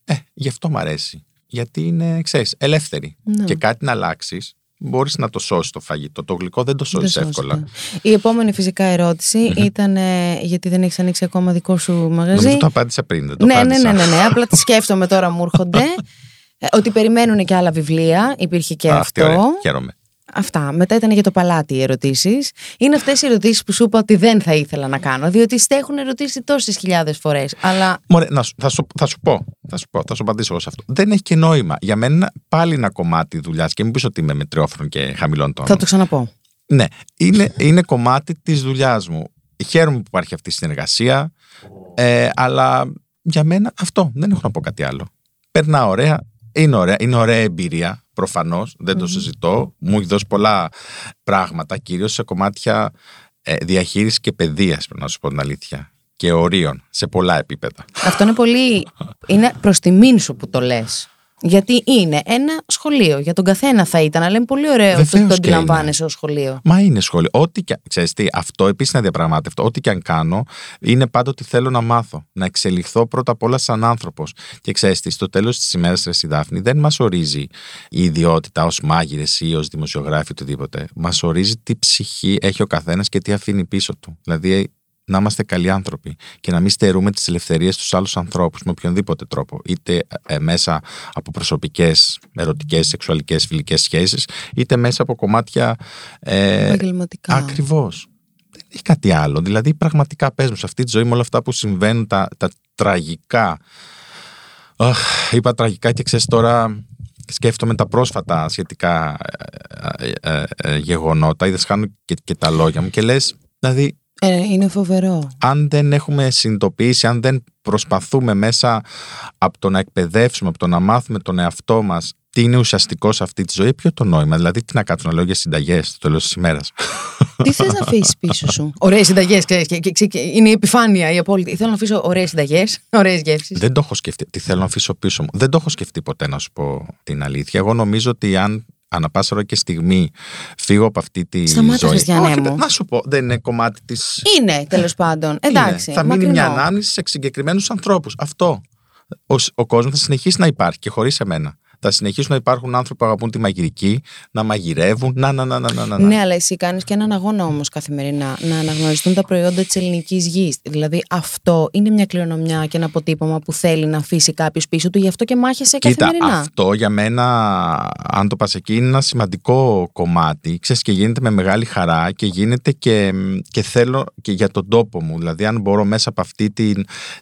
Ε, γι' αυτό μου αρέσει. Γιατί είναι, ξέρεις, ελεύθερη.
Ναι.
Και κάτι να αλλάξεις, μπορείς να το σώσεις το φαγητό. Το γλυκό δεν το
Δεν
σώσεις εύκολα.
σώζεται. Η επόμενη φυσικά ερώτηση ήταν ε, γιατί δεν έχεις ανοίξει ακόμα δικό σου μαγαζί.
Νομίζω το απάντησα πριν. Δεν το
ναι, ναι,
απάντησα.
ναι, ναι, ναι. Απλά τη σκέφτομαι τώρα, μου έρχονται. Ε, ότι περιμένουν και άλλα βιβλία. Υπήρχε και
Α,
αυτό.
Ωραία, χαίρομαι.
Αυτά. Μετά ήταν για το παλάτι οι ερωτήσεις. Είναι αυτές οι ερωτήσεις που σου είπα ότι δεν θα ήθελα να κάνω, διότι στε έχουν ερωτήσει τόσες χιλιάδες φορές. Αλλά
Μωρέ, να σου, θα, σου, θα σου πω. Θα σου πω, θα σου απαντήσω εγώ σε αυτό. Δεν έχει και νόημα. Για μένα είναι πάλι ένα κομμάτι δουλειάς και μην πεις ότι είμαι μετριόφρον και χαμηλών τόνων.
θα το ξαναπώ.
Ναι, είναι, είναι κομμάτι της δουλειάς μου. Χαίρομαι που υπάρχει αυτή η συνεργασία, ε, αλλά για μένα αυτό. Δεν έχω να πω κάτι άλλο. Περνά ωραία, είναι ωραία, είναι ωραία εμπειρία. Προφανώς, δεν το συζητώ. Μου έχει δώσει πολλά πράγματα, κυρίως σε κομμάτια ε, διαχείρισης και παιδείας, πρέπει να σου πω την αλήθεια. Και ορίων, σε πολλά επίπεδα.
Αυτό είναι πολύ. Είναι προς τιμήν σου που το λες. Γιατί είναι ένα σχολείο. Για τον καθένα θα ήταν, αλλά είναι πολύ ωραίο το ότι
Βεβαίως
το
και είναι.
αντιλαμβάνεσαι ως σχολείο.
Μα είναι σχόλιο. Ό,τι και. Ξέρεις τι, αυτό επίσης είναι αδιαπραγμάτευτο. Ό,τι και αν κάνω, είναι πάντα ότι θέλω να μάθω. Να εξελιχθώ πρώτα απ' όλα σαν άνθρωπος. Και ξέρεις τι, στο τέλος της ημέρας, ρε η Δάφνη, δεν μας ορίζει η ιδιότητα ως μάγειρες ή ως δημοσιογράφοι οτιδήποτε. Μας ορίζει τι ψυχή έχει ο καθένας και τι αφήνει πίσω του. Δηλαδή, να είμαστε καλοί άνθρωποι και να μην στερούμε τις ελευθερίες στου άλλους ανθρώπους με οποιονδήποτε τρόπο. Είτε ε, μέσα από προσωπικές, ερωτικές, σεξουαλικές, φιλικές σχέσεις, είτε μέσα από κομμάτια. Ε,
Επαγγελματικά.
Ακριβώς. Δεν έχει κάτι άλλο. Δηλαδή, πραγματικά πες μου σε αυτή τη ζωή με όλα αυτά που συμβαίνουν, τα, τα τραγικά. Αχ, είπα τραγικά και ξέρεις τώρα. Σκέφτομαι τα πρόσφατα σχετικά ε, ε, ε, γεγονότα. Είδες, χάνω και, και τα λόγια μου και λες, δηλαδή,
Ε, είναι φοβερό.
αν δεν έχουμε συνειδητοποιήσει, αν δεν προσπαθούμε μέσα από το να εκπαιδεύσουμε, από το να μάθουμε τον εαυτό μας τι είναι ουσιαστικό σε αυτή τη ζωή, ποιο το νόημα. Δηλαδή, τι να κάτσω να λέω για συνταγές στο τέλος της ημέρας.
Τι θες να αφήσεις πίσω σου; Ωραίες συνταγές, ξέρεις. Και, και- και- είναι η επιφάνεια η απόλυτη. Θέλω να αφήσω ωραίες συνταγές, ωραίες γεύσει.
Δεν το έχω σκεφτεί. Τι θέλω να αφήσω πίσω μου. Δεν το έχω σκεφτεί ποτέ, να σου πω την αλήθεια. Εγώ νομίζω ότι αν ανά πάσα ώρα και στιγμή φύγω από αυτή τη
Σταμάτα,
ζωή.
Χριστιανέ
Όχι,
μου.
να σου πω, δεν είναι κομμάτι τη.
Είναι τέλος πάντων. Εντάξει.
θα μείνει
μακρινό.
μια ανάμνηση σε συγκεκριμένους ανθρώπους. Αυτό. Ο, ο κόσμος θα συνεχίσει να υπάρχει και χωρίς εμένα. Θα συνεχίσουν να υπάρχουν άνθρωποι που αγαπούν τη μαγειρική, να μαγειρεύουν. Να, να, να, να, να, να.
Ναι, αλλά εσύ κάνεις και έναν αγώνα όμως καθημερινά να αναγνωριστούν τα προϊόντα της ελληνικής γης. Δηλαδή, αυτό είναι μια κληρονομιά και ένα αποτύπωμα που θέλει να αφήσει κάποιος πίσω του, γι' αυτό και μάχεσαι
Κοίτα,
καθημερινά.
αυτό για μένα, αν το πας εκεί, είναι ένα σημαντικό κομμάτι. Ξέρεις, και γίνεται με μεγάλη χαρά και γίνεται και, και θέλω και για τον τόπο μου. Δηλαδή, αν μπορώ μέσα από αυτή τη,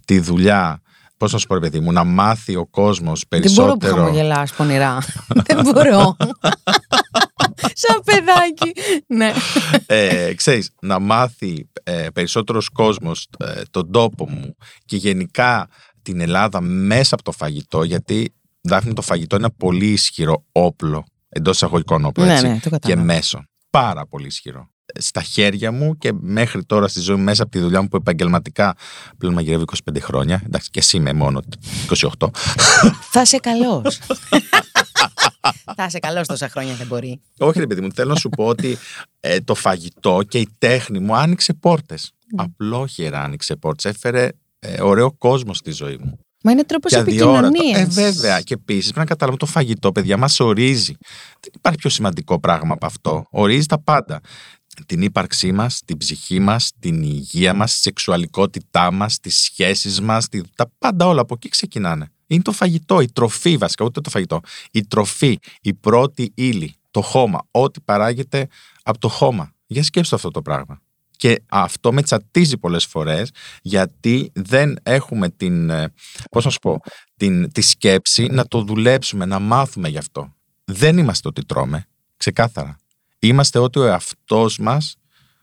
τη δουλειά, πώς να σου πω, ρε παιδί μου, να μάθει ο κόσμος
Δεν μπορώ που
περισσότερο.
χαμογελάς πονηρά. Δεν μπορώ. Σαν παιδάκι. Ναι.
ε, ξέρεις, να μάθει ε, περισσότερος κόσμος ε, τον τόπο μου και γενικά την Ελλάδα μέσα από το φαγητό, γιατί Δάφνη το φαγητό είναι ένα πολύ ισχυρό όπλο, εντός εισαγωγικών όπλο,
Ναι,
έτσι,
ναι, το
και
κατάλαβα.
μέσο. Πάρα πολύ ισχυρό. Ε, Στα χέρια μου και μέχρι τώρα στη ζωή μου, μέσα από τη δουλειά μου που επαγγελματικά πλέον μαγειρεύω 25 χρόνια. Εντάξει, και εσύ είμαι μόνο 28.
Θα είσαι καλός. Θα είσαι καλός τόσα χρόνια δεν μπορεί.
Όχι, ρε παιδί μου, θέλω να σου πω ότι ε, το φαγητό και η τέχνη μου άνοιξε πόρτες. Απλόχερα άνοιξε πόρτες. Έφερε ε, ωραίο κόσμο στη ζωή μου.
Μα είναι τρόπος
Και αδιόρατο.
επικοινωνίας.
Ε, βέβαια. Και επίσης πρέπει να καταλάβουμε το φαγητό, παιδιά, μας ορίζει. Δεν υπάρχει πιο σημαντικό πράγμα από αυτό. Ορίζει τα πάντα. Την ύπαρξή μας, την ψυχή μας, την υγεία μας, τη σεξουαλικότητά μας, τις σχέσεις μας, τα πάντα όλα από εκεί ξεκινάνε. Είναι το φαγητό, η τροφή βασικά, ούτε το φαγητό. Η τροφή, η πρώτη ύλη, το χώμα, ό,τι παράγεται από το χώμα. Για σκέψτε αυτό το πράγμα. Και αυτό με τσατίζει πολλές φορές γιατί δεν έχουμε την, ε, πώς να σου πω, την, τη σκέψη να το δουλέψουμε, να μάθουμε γι' αυτό. Δεν είμαστε ό,τι τρώμε, ξεκάθαρα. Είμαστε ό,τι ο εαυτός μας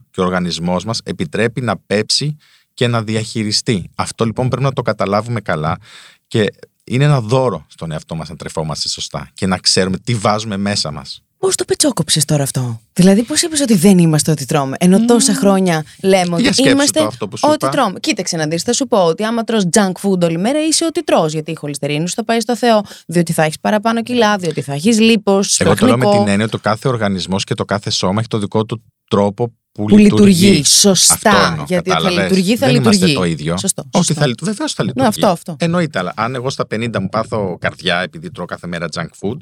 και ο οργανισμός μας επιτρέπει να πέψει και να διαχειριστεί. Αυτό λοιπόν πρέπει να το καταλάβουμε καλά και είναι ένα δώρο στον εαυτό μας να τρεφόμαστε σωστά και να ξέρουμε τι βάζουμε μέσα μας.
Πώς το πετσόκοψες τώρα αυτό; Δηλαδή, πώς είπες ότι δεν είμαστε ό,τι τρώμε. Ενώ τόσα χρόνια λέμε ότι
Για σκέψου
είμαστε
το αυτό που σου
ό,τι
είπα.
τρώμε. Κοίταξε να δεις, θα σου πω ότι άμα τρως junk food όλη μέρα είσαι ό,τι τρως Γιατί η χολυστερίνη σου θα πάει στο Θεό. Διότι θα έχεις παραπάνω κιλά, διότι θα έχεις λίπος.
Εγώ το λέω με την έννοια ότι το κάθε οργανισμός και το κάθε σώμα έχει το δικό του τρόπο που,
που λειτουργεί.
Αυτό
Σωστά.
εννοώ,
γιατί θα
κατάλαβες.
λειτουργεί, θα
Δεν
λειτουργεί.
είμαστε το ίδιο.
Σωστό.
Όχι,
σωστό.
θα λειτουργεί. Βεβαίως θα λειτουργεί.
αυτό, αυτό.
Εννοείται, αλλά αν εγώ στα 50 μου πάθω καρδιά επειδή τρώω κάθε μέρα junk food,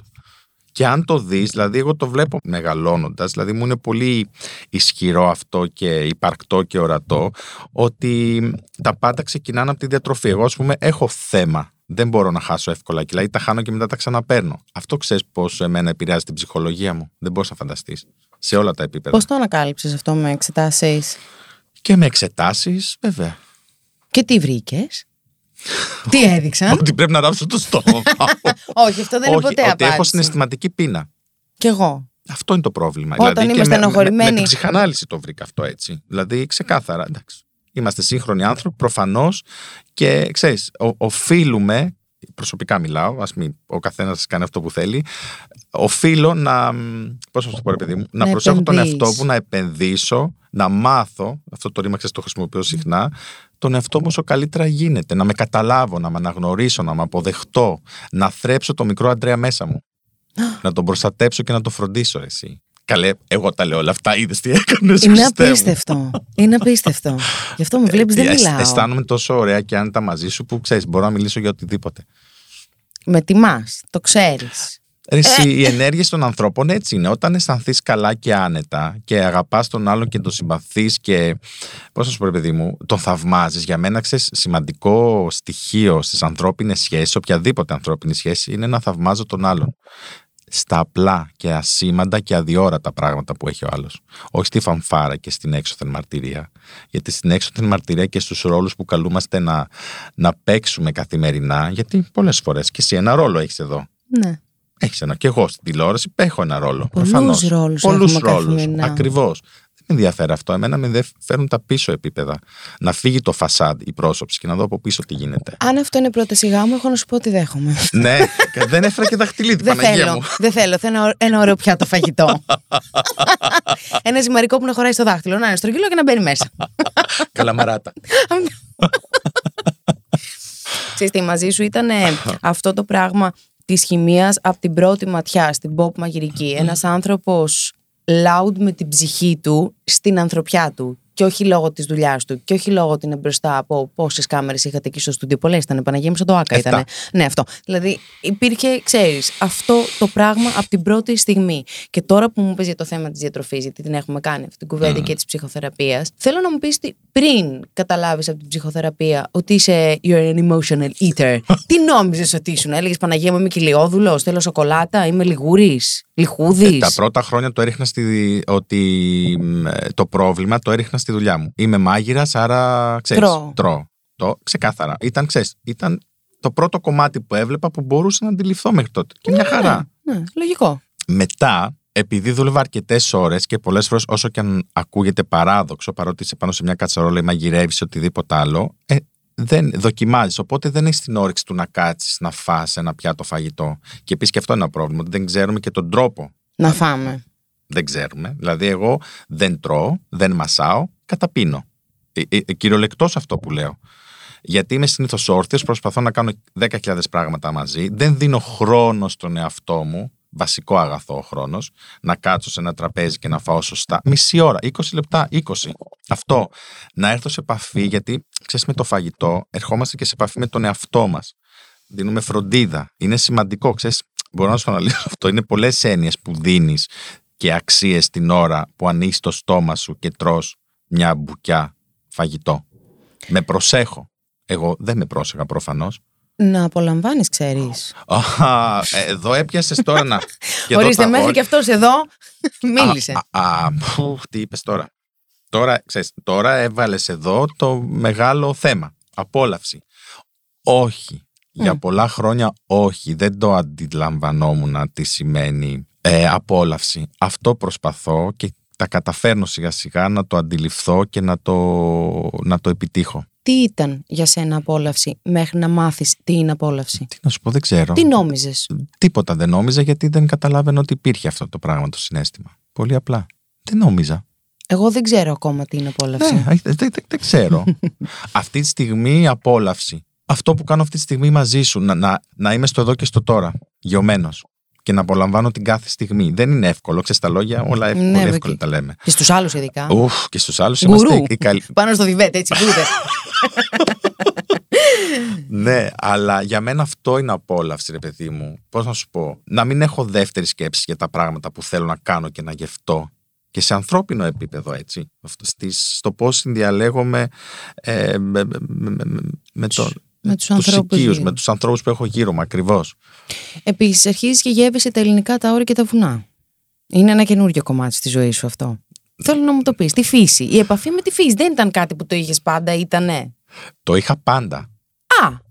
και αν το δεις, δηλαδή εγώ το βλέπω μεγαλώνοντας, δηλαδή μου είναι πολύ ισχυρό αυτό και υπαρκτό και ορατό, ότι τα πάντα ξεκινάνε από τη διατροφή. Εγώ, ας πούμε, έχω θέμα. Δεν μπορώ να χάσω εύκολα κιλά ή τα χάνω και μετά τα ξαναπαίρνω. Αυτό ξέρεις πόσο εμένα επηρεάζει την ψυχολογία μου. Δεν μπορείς να φανταστείς. Σε όλα τα επίπεδα.
Πώς το ανακάλυψες αυτό με εξετάσεις;
Και με εξετάσεις, βέβαια.
Και τι βρήκες; Τι έδειξαν;
Ότι πρέπει να ράψω το στόμα.
Όχι, αυτό δεν είναι
Όχι,
ποτέ
ότι
απάντηση.
έχω συναισθηματική πείνα.
Κι εγώ.
Αυτό είναι το πρόβλημα.
Όταν
δηλαδή, και
είμαστε
με- με, με,
ενοχωρημένοι.
την ψυχανάλυση το βρήκα αυτό έτσι. Δηλαδή, ξεκάθαρα. Εντάξει. Είμαστε σύγχρονοι άνθρωποι, προφανώς. Και ξέρεις, οφείλουμε. Προσωπικά μιλάω, ας μην ο καθένας κάνει αυτό που θέλει. Οφείλω να. Πώς να σου το πω, ρε παιδί μου, να,
Να
προσέχω τον
επενδύεις.
εαυτό μου, να επενδύσω, να μάθω. Αυτό το ρήμα ξέρεις, το χρησιμοποιώ συχνά. Τον εαυτό μου όσο καλύτερα γίνεται. Να με καταλάβω, να με αναγνωρίσω, να με αποδεχτώ. Να θρέψω το μικρό Αντρέα μέσα μου. να τον προστατέψω και να τον φροντίσω, ρε, εσύ. Καλέ, εγώ τα λέω όλα αυτά. Είδες τι έκανες.
Είναι απίστευτο. Είναι απίστευτο. Γι' αυτό με βλέπεις, δεν
Ε, αισ-
μιλάω.
Αισθάνομαι τόσο ωραία και άνετα μαζί σου που ξέρεις, μπορώ να μιλήσω για οτιδήποτε.
Με τιμάς, το ξέρεις.
Ρε, εσύ, οι ενέργειες των ανθρώπων έτσι είναι. Όταν αισθανθείς καλά και άνετα και αγαπάς τον άλλον και τον συμπαθείς και. Πώς να σου πω, ρε παιδί μου, τον θαυμάζεις. Για μένα, ξέρεις, σημαντικό στοιχείο στις ανθρώπινες σχέσεις, οποιαδήποτε ανθρώπινη σχέση, είναι να θαυμάζω τον άλλον. Στα απλά και ασήμαντα και αδιόρατα πράγματα που έχει ο άλλος. Όχι στη φανφάρα και στην έξωθεν μαρτυρία. Γιατί στην έξωθεν μαρτυρία και στους ρόλους που καλούμαστε να, να παίξουμε καθημερινά, γιατί πολλές φορές και εσύ ένα ρόλο έχεις εδώ.
Ναι.
Έχεις ένα. Και εγώ στην τηλεόραση έχω ένα ρόλο.
Πολλούς
προφανώς.
ρόλους
Πολλούς
έχουμε
ρόλους.
καθημερινά.
Ακριβώς. Δεν με ενδιαφέρει αυτό. Εμένα με ενδιαφέρουν τα πίσω επίπεδα. Να φύγει το φασάντ, η πρόσωψη και να δω από πίσω τι γίνεται.
Αν αυτό είναι πρόταση γάμου, έχω να σου πω ότι δέχομαι.
ναι, και δεν έφερα και δαχτυλίδι,
δεν
Παναγία
θέλω.
μου.
Δεν θέλω. Θέλω ένα, ένα ωραίο πιάτο φαγητό. ένα ζυμαρικό που να χωράει στο δάχτυλο, να είναι στρογγυλό και να μπαίνει μέσα.
Καλαμαράτα.
Ξέρεις τι, μαζί σου ήταν ε, αυτό το πράγμα της χημείας από την πρώτη ματιά στην pop μαγειρική. Ένας άνθρωπος loud με την ψυχή του στην ανθρωπιά του. Και όχι λόγω της δουλειάς του και όχι λόγω ότι είναι μπροστά από πόσες κάμερες είχατε εκεί στο στούντιο. Πολλές ήταν, Παναγία μου, σαν το Άκα
Εφτά.
ήταν. Ναι, αυτό. Δηλαδή υπήρχε, ξέρεις, αυτό το πράγμα από την πρώτη στιγμή. Και τώρα που μου πες για το θέμα της διατροφής, γιατί την έχουμε κάνει αυτή την κουβέντα και της ψυχοθεραπείας, θέλω να μου πεις πριν καταλάβεις από την ψυχοθεραπεία ότι είσαι you're an emotional eater. τι νόμιζες ότι ήσουν, έλεγες Παναγία μου, είμαι κοιλιόδουλος, θέλω σοκολάτα, είμαι λιγούρης, λιχούδης.
Ε, Τα πρώτα χρόνια το έριχνα στη, ότι μ, ε, το πρόβλημα το έριχνα στη δουλειά μου. Είμαι μάγειρας, άρα ξέρεις,
Τρώω.
τρώω. Το ξεκάθαρα. Ήταν, ξέρεις, ήταν το πρώτο κομμάτι που έβλεπα που μπορούσα να αντιληφθώ μέχρι τότε. Και μια χαρά.
Ναι, λογικό.
Μετά, επειδή δούλευα αρκετές ώρες και πολλές φορές, όσο και αν ακούγεται παράδοξο, παρότι είσαι πάνω σε μια κατσαρόλα ή μαγειρεύεις οτιδήποτε άλλο, ε, δεν δοκιμάζεις. Οπότε δεν έχεις την όρεξη του να κάτσεις να φας ένα πιάτο φαγητό. Και επίσης και αυτό είναι ένα πρόβλημα, ότι δεν ξέρουμε και τον τρόπο.
Να φάμε.
Δεν ξέρουμε. Δηλαδή, εγώ δεν τρώω, δεν μασάω, καταπίνω. Ε, ε, Κυριολεκτός αυτό που λέω. Γιατί είμαι συνήθως όρθιος, προσπαθώ να κάνω 10.000 πράγματα μαζί. Δεν δίνω χρόνο στον εαυτό μου, βασικό αγαθό ο χρόνος, να κάτσω σε ένα τραπέζι και να φάω σωστά. Μισή ώρα, 20 λεπτά, 20. Αυτό. Να έρθω σε επαφή, γιατί ξέρεις, με το φαγητό ερχόμαστε και σε επαφή με τον εαυτό μας. Δίνουμε φροντίδα. Είναι σημαντικό, ξέρεις, μπορώ να σου αναλύσω αυτό. Είναι πολλές έννοιες που δίνεις και αξίες την ώρα που ανοίγεις το στόμα σου και τρως μια μπουκιά φαγητό. Με προσέχω. Εγώ δεν με πρόσεχα προφανώς.
Να απολαμβάνεις, ξέρεις.
Εδώ έπιασες τώρα να. και εδώ
Ορίστε,
τα
μέχρι
γόρ-
και αυτός εδώ μίλησε.
Α, α, α, που, τι είπες τώρα. Τώρα, ξέρεις, τώρα έβαλες εδώ το μεγάλο θέμα. Απόλαυση. Όχι. Για πολλά χρόνια όχι. Δεν το αντιλαμβανόμουν τι σημαίνει ε, απόλαυση. Αυτό προσπαθώ και τα καταφέρνω σιγά σιγά να το αντιληφθώ και να το, να το επιτύχω.
Τι ήταν για σένα απόλαυση μέχρι να μάθεις τι είναι απόλαυση;
Τι να σου πω, δεν ξέρω.
Τι νόμιζες;
Τίποτα δεν νόμιζα γιατί δεν καταλάβαινα ότι υπήρχε αυτό το πράγμα, το συνέστημα. Πολύ απλά. Δεν νόμιζα.
Εγώ δεν ξέρω ακόμα τι είναι απόλαυση.
Ναι, δεν, δεν, δεν- δεν ξέρω. αυτή τη στιγμή η απόλαυση. Αυτό που κάνω αυτή τη στιγμή μαζί σου, να, να, να είμαι στο εδώ και στο τώρα, γιωμένος. Και να απολαμβάνω την κάθε στιγμή. Δεν είναι εύκολο. Ξέρεις τα λόγια, όλα εύκολα,
Ναι,
πολύ
με-
εύκολα τα λέμε.
Και στους άλλους ειδικά.
Ουφ, και στους άλλους
Γκουρού.
είμαστε οι καλοί.
Πάνω στο διβέτ, έτσι, μπούδε.
Ναι, αλλά για μένα αυτό είναι απόλαυση, ρε παιδί μου. Πώς να σου πω, να μην έχω δεύτερη σκέψη για τα πράγματα που θέλω να κάνω και να γευτώ. Και σε ανθρώπινο επίπεδο, έτσι. Αυτό, στις- στο πώς συνδιαλέγομαι ε, με, με, με, με, με, τον,
με τους ανθρώπους
οικείους,
γύρω.
με τους ανθρώπους που έχω γύρω μου, ακριβώς.
Επίσης αρχίζεις και γεύεσαι τα ελληνικά τα όρια και τα βουνά. Είναι ένα καινούριο κομμάτι στη ζωή σου αυτό. Θέλω να μου το πεις. Τη φύση. Η επαφή με τη φύση δεν ήταν κάτι που το είχες πάντα, ήτανε;
Το είχα πάντα.
Α,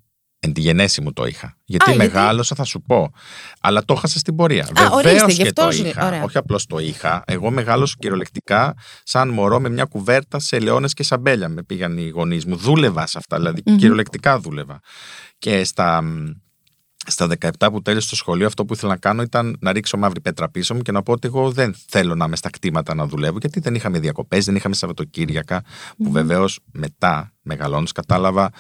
Εν τη γενέση μου το είχα. Γιατί
Α, γιατί;
μεγάλωσα, θα σου πω. Αλλά το έχασα στην πορεία.
ορίστε,
Βεβαίως
γι'
και
αυτό
το
σου-
είχα.
ωραία.
Όχι απλώς το είχα. Εγώ μεγάλωσα κυριολεκτικά σαν μωρό με μια κουβέρτα σε λεώνε και σαμπέλια. Με πήγαν οι γονείς μου. Δούλευα σε αυτά. Δηλαδή
Μμμ.
κυριολεκτικά δούλευα. Και στα, στα 17 που τέλειωσε το σχολείο, αυτό που ήθελα να κάνω ήταν να ρίξω μαύρη πέτρα πίσω μου και να πω ότι εγώ δεν θέλω να είμαι στα κτήματα να δουλεύω, γιατί δεν είχαμε διακοπές, δεν είχαμε Σαββατοκύριακα. Που βεβαίως μετά, μεγαλώνω, κατάλαβα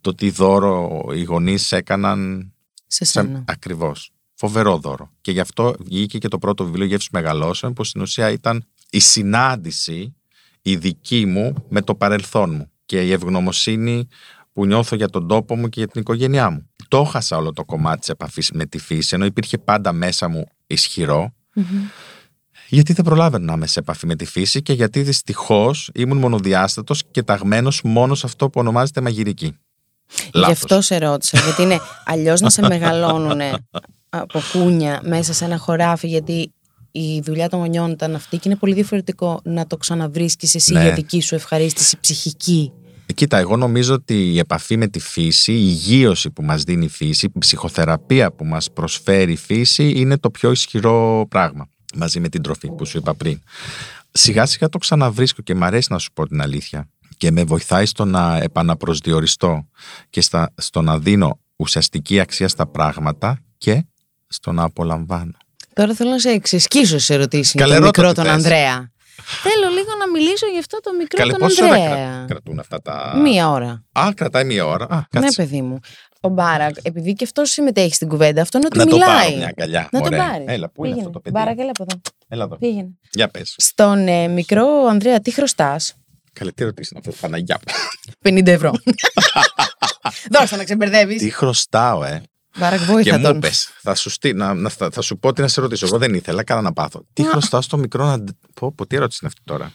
το τι δώρο οι γονείς έκαναν
σε
σε...
σένα.
Ακριβώς. Φοβερό δώρο. Και γι' αυτό βγήκε και το πρώτο βιβλίο Γεύσης Μεγαλώσεων, που στην ουσία ήταν η συνάντηση η δική μου με το παρελθόν μου και η ευγνωμοσύνη που νιώθω για τον τόπο μου και για την οικογένειά μου. Το χάσα όλο το κομμάτι της επαφής με τη φύση, ενώ υπήρχε πάντα μέσα μου ισχυρό, γιατί δεν προλάβαινα να είμαι σε επαφή με τη φύση και γιατί δυστυχώς ήμουν μονοδιάστατος και ταγμένος μόνος σε αυτό που ονομάζεται μαγειρική.
Γι'
Λάθος.
αυτό σε ρώτησα. Γιατί είναι αλλιώς να σε μεγαλώνουν από κούνια μέσα σε ένα χωράφι, γιατί η δουλειά των γονιών ήταν αυτή και είναι πολύ διαφορετικό να το ξαναβρίσκεις εσύ
Ναι.
για δική σου ευχαρίστηση ψυχική.
Κοίτα, εγώ νομίζω ότι η επαφή με τη φύση, η υγείωση που μας δίνει η φύση, η ψυχοθεραπεία που μας προσφέρει η φύση είναι το πιο ισχυρό πράγμα μαζί με την τροφή που σου είπα πριν. Σιγά σιγά το ξαναβρίσκω και μ' αρέσει να σου πω την αλήθεια και με βοηθάει στο να επαναπροσδιοριστώ και στα, στο να δίνω ουσιαστική αξία στα πράγματα και στο να απολαμβάνω.
Τώρα θέλω να σε εξεσκίσω σε ερωτήσεις για τον
Καλερότατη
μικρό τον
θες.
Ανδρέα. Θέλω λίγο να μιλήσω για αυτό το μικρό
Καλέ,
τον
πόση ώρα
Ανδρέα.
κρα- κρατούν αυτά τα...
Μία ώρα.
Α, κρατάει μία ώρα. Α,
Ναι,
κάτσε.
παιδί μου. Ο Μπάρακ, επειδή και αυτός συμμετέχει στην κουβέντα, αυτό είναι ότι
να το
μιλάει.
πάρω μια αγκαλιά.
Να τον
Ωραία.
πάρει.
Έλα, πού είναι αυτό το παιδί;
Μπάρακ, έλα από εδώ.
Έλα εδώ.
Πήγαινε.
Για πες.
Στον ε, μικρό Ανδρέα, τι χρωστάς;
Καλή τι ερωτήσει να αυτό, Παναγιά μου.
50 ευρώ. Δώστε να ξεμπερδεύεις.
Τι χρωστάω, ε.
Μπάρακ,
Και
βοήθα
μου
τον.
είπες, θα, σου στείλ- να, να, θα, θα σου πω τι να σε ρωτήσω. Εγώ δεν ήθελα, κάνα να πάθω. Τι χρωστάω στο μικρό να. Πω, πω, τι ερώτηση είναι αυτή τώρα;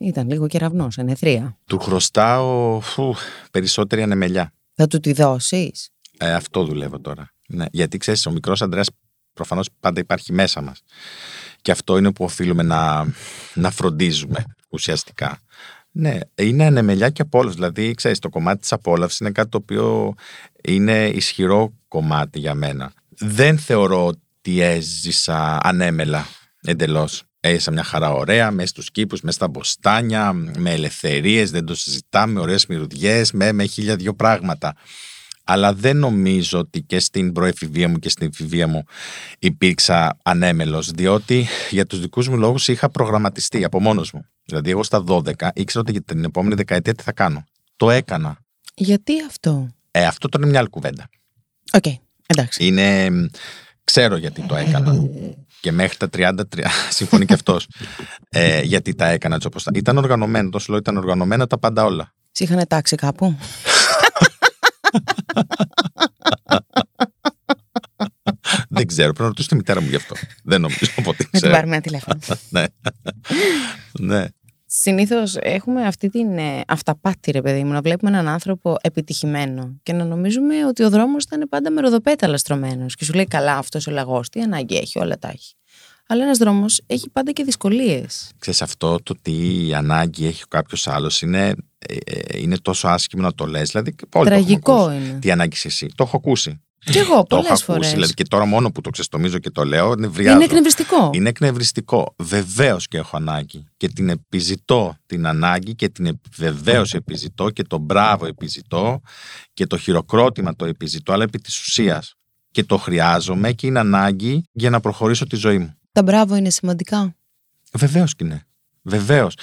Ήταν λίγο κεραυνός, ενεθρία.
Του χρωστάω φου, περισσότερη ανεμελιά.
Θα του τη δώσεις;
Ε, αυτό δουλεύω τώρα. Ναι, γιατί ξέρεις, ο μικρός Ανδρέας προφανώς πάντα υπάρχει μέσα μας. Και αυτό είναι που οφείλουμε να, να φροντίζουμε ουσιαστικά. Ναι, είναι ανεμελιά και απόλαυση. Δηλαδή, ξέρεις, το κομμάτι της απόλαυσης είναι κάτι το οποίο είναι ισχυρό κομμάτι για μένα. Δεν θεωρώ ότι έζησα ανέμελα εντελώς. Έζησα μια χαρά ωραία, μέσα στους κήπους, μέσα στα μποστάνια, με ελευθερίες, δεν το συζητάμε, ωραίες μυρουδιέ, με, με χίλια δυο πράγματα αλλά δεν νομίζω ότι και στην προεφηβεία μου και στην εφηβεία μου υπήρξα ανέμελος, διότι για τους δικούς μου λόγους είχα προγραμματιστεί από μόνος μου. Δηλαδή εγώ στα 12 ήξερα ότι για την επόμενη δεκαετία τι θα κάνω. Το έκανα.
Γιατί αυτό;
Ε, αυτό τώρα είναι μια άλλη κουβέντα.
Οκ, εντάξει.
Είναι, μ, ξέρω γιατί το έκανα. Και μέχρι τα 33, συμφωνεί και αυτός, ε, γιατί τα έκανα έτσι όπως τα... Ήταν οργανωμένο, το σου λέω ήταν οργανωμένα τα πάντα όλα.
Σε είχαν τάξει κάπου;
δεν ξέρω, πρέπει να ρωτήσω τη μητέρα μου γι' αυτό. δεν νομίζω ότι
Να την
ξέρω.
πάρουμε ένα τηλέφωνο.
ναι. ναι.
Συνήθως έχουμε αυτή την ε, αυταπάτη, ρε παιδί μου, να βλέπουμε έναν άνθρωπο επιτυχημένο και να νομίζουμε ότι ο δρόμος θα είναι πάντα με ροδοπέταλα στρωμένος. Και σου λέει, Καλά, αυτός ο λαγός, τι ανάγκη έχει, όλα τα έχει. Αλλά ένας δρόμος έχει πάντα και δυσκολίες.
Ξέρεις αυτό το τι ανάγκη έχει κάποιος άλλος είναι, ε, ε, είναι τόσο άσχημο να το λες. Δηλαδή, όλοι το έχουμε
Τραγικό
ακούσει.
είναι.
Τι ανάγκη έχει εσύ. Το έχω ακούσει.
Και εγώ
το
πολλές
έχω ακούσει.
φορές.
Δηλαδή, και τώρα μόνο που το ξεστομίζω και το λέω, νευριάζω.
Είναι εκνευριστικό.
Είναι εκνευριστικό. Βεβαίως και έχω ανάγκη. Και την επιζητώ την ανάγκη και την βεβαίως επιζητώ και το μπράβο επιζητώ και το χειροκρότημα το επιζητώ, αλλά επί της ουσίας. Και το χρειάζομαι και είναι ανάγκη για να προχωρήσω τη ζωή μου.
Τα μπράβο είναι σημαντικά.
Βεβαίως και είναι. Βεβαίως.